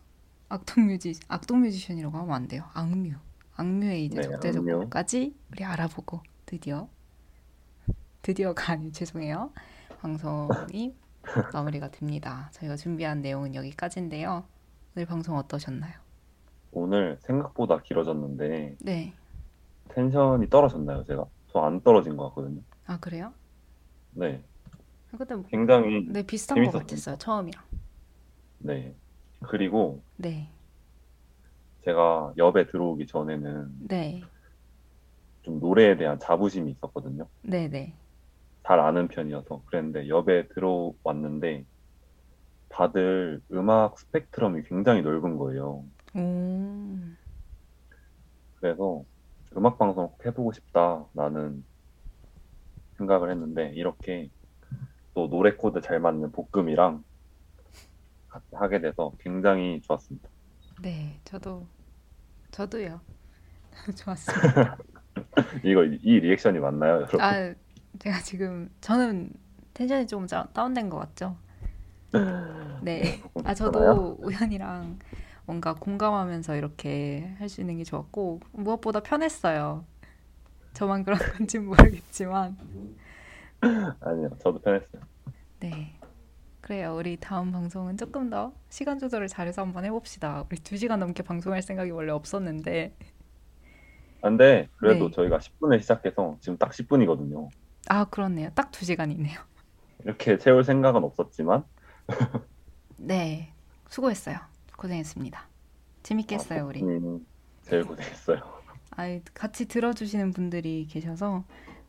악동 뮤지 악동 뮤지션이라고 하면 안 돼요. 악뮤. 악뮤의 이제 네, 적재적소까지 우리 알아보고 드디어 드디어가 아니 죄송해요. 방송이 마무리가 됩니다. 저희가 준비한 내용은 여기까지인데요. 오늘 방송 어떠셨나요? 오늘 생각보다 길어졌는데 네. 텐션이 떨어졌나요, 제가? 저 안 떨어진 것 같거든요. 아, 그래요? 네, 근데 뭐- 굉장히 네, 비슷한 것 재밌었습니다. 같았어요. 처음이랑. 네. 그리고 네. 제가 엽에 들어오기 전에는 네. 좀 노래에 대한 자부심이 있었거든요. 네, 네. 잘 아는 편이어서 그랬는데 엽에 들어왔는데 다들 음악 스펙트럼이 굉장히 넓은 거예요. 오. 그래서 음악 방송 꼭 해보고 싶다라는 생각을 했는데 이렇게 또 노래 코드 잘 맞는 볶음이랑 하게 돼서 굉장히 좋았습니다. 네, 저도 저도요. 좋았습니다. 이거 이 리액션이 맞나요, 여러분? 아, 제가 지금 저는 텐션이 좀 자- 다운된 것 같죠? 네. 조금 아? 저도 우연이랑 뭔가 공감하면서 이렇게 할 수 있는 게 좋았고 무엇보다 편했어요. 저만 그런 건지 모르겠지만 아니요, 저도 편했어요. 네. 그래요. 우리 다음 방송은 조금 더 시간 조절을 잘해서 한번 해봅시다. 우리 2시간 넘게 방송할 생각이 원래 없었는데 아, 근데 그래도 네. 저희가 10분에 시작해서 지금 딱 10분이거든요. 아, 그렇네요. 딱 2시간이네요. 이렇게 채울 생각은 없었지만 네. 수고했어요. 고생했습니다. 재밌게 했어요, 우리. 음, 제일 고생했어요. 아이, 같이 들어주시는 분들이 계셔서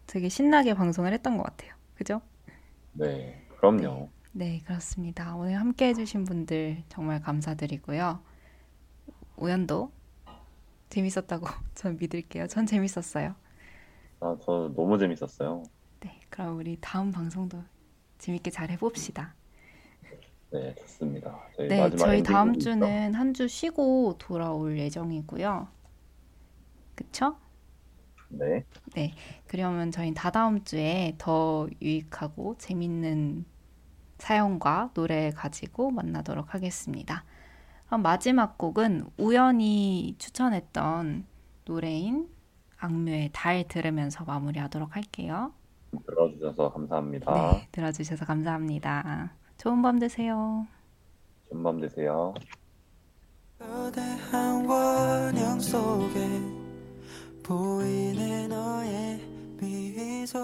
되게 신나게 방송을 했던 것 같아요. 그죠? 네, 그럼요. 네, 그렇습니다. 오늘 함께 해주신 분들 정말 감사드리고요. 우연도 재밌었다고 전 믿을게요. 전 재밌었어요. 아, 저 너무 재밌었어요. 네, 그럼 우리 다음 방송도 재밌게 잘 해봅시다. 네, 좋습니다. 저희 네, 저희 다음? 주는 한 주 쉬고 돌아올 예정이고요. 그쵸? 네, 네, 그러면 저희 다다음 주에 더 유익하고 재밌는 사연과 노래 가지고 만나도록 하겠습니다. 그럼 마지막 곡은 우연히 추천했던 노래인 악뮤의 달 들으면서 마무리하도록 할게요. 들어주셔서 감사합니다. 네, 들어주셔서 감사합니다. 좋은 밤 되세요. 좋은 밤 되세요. 거대한 원형 속에 보이는 너의 미소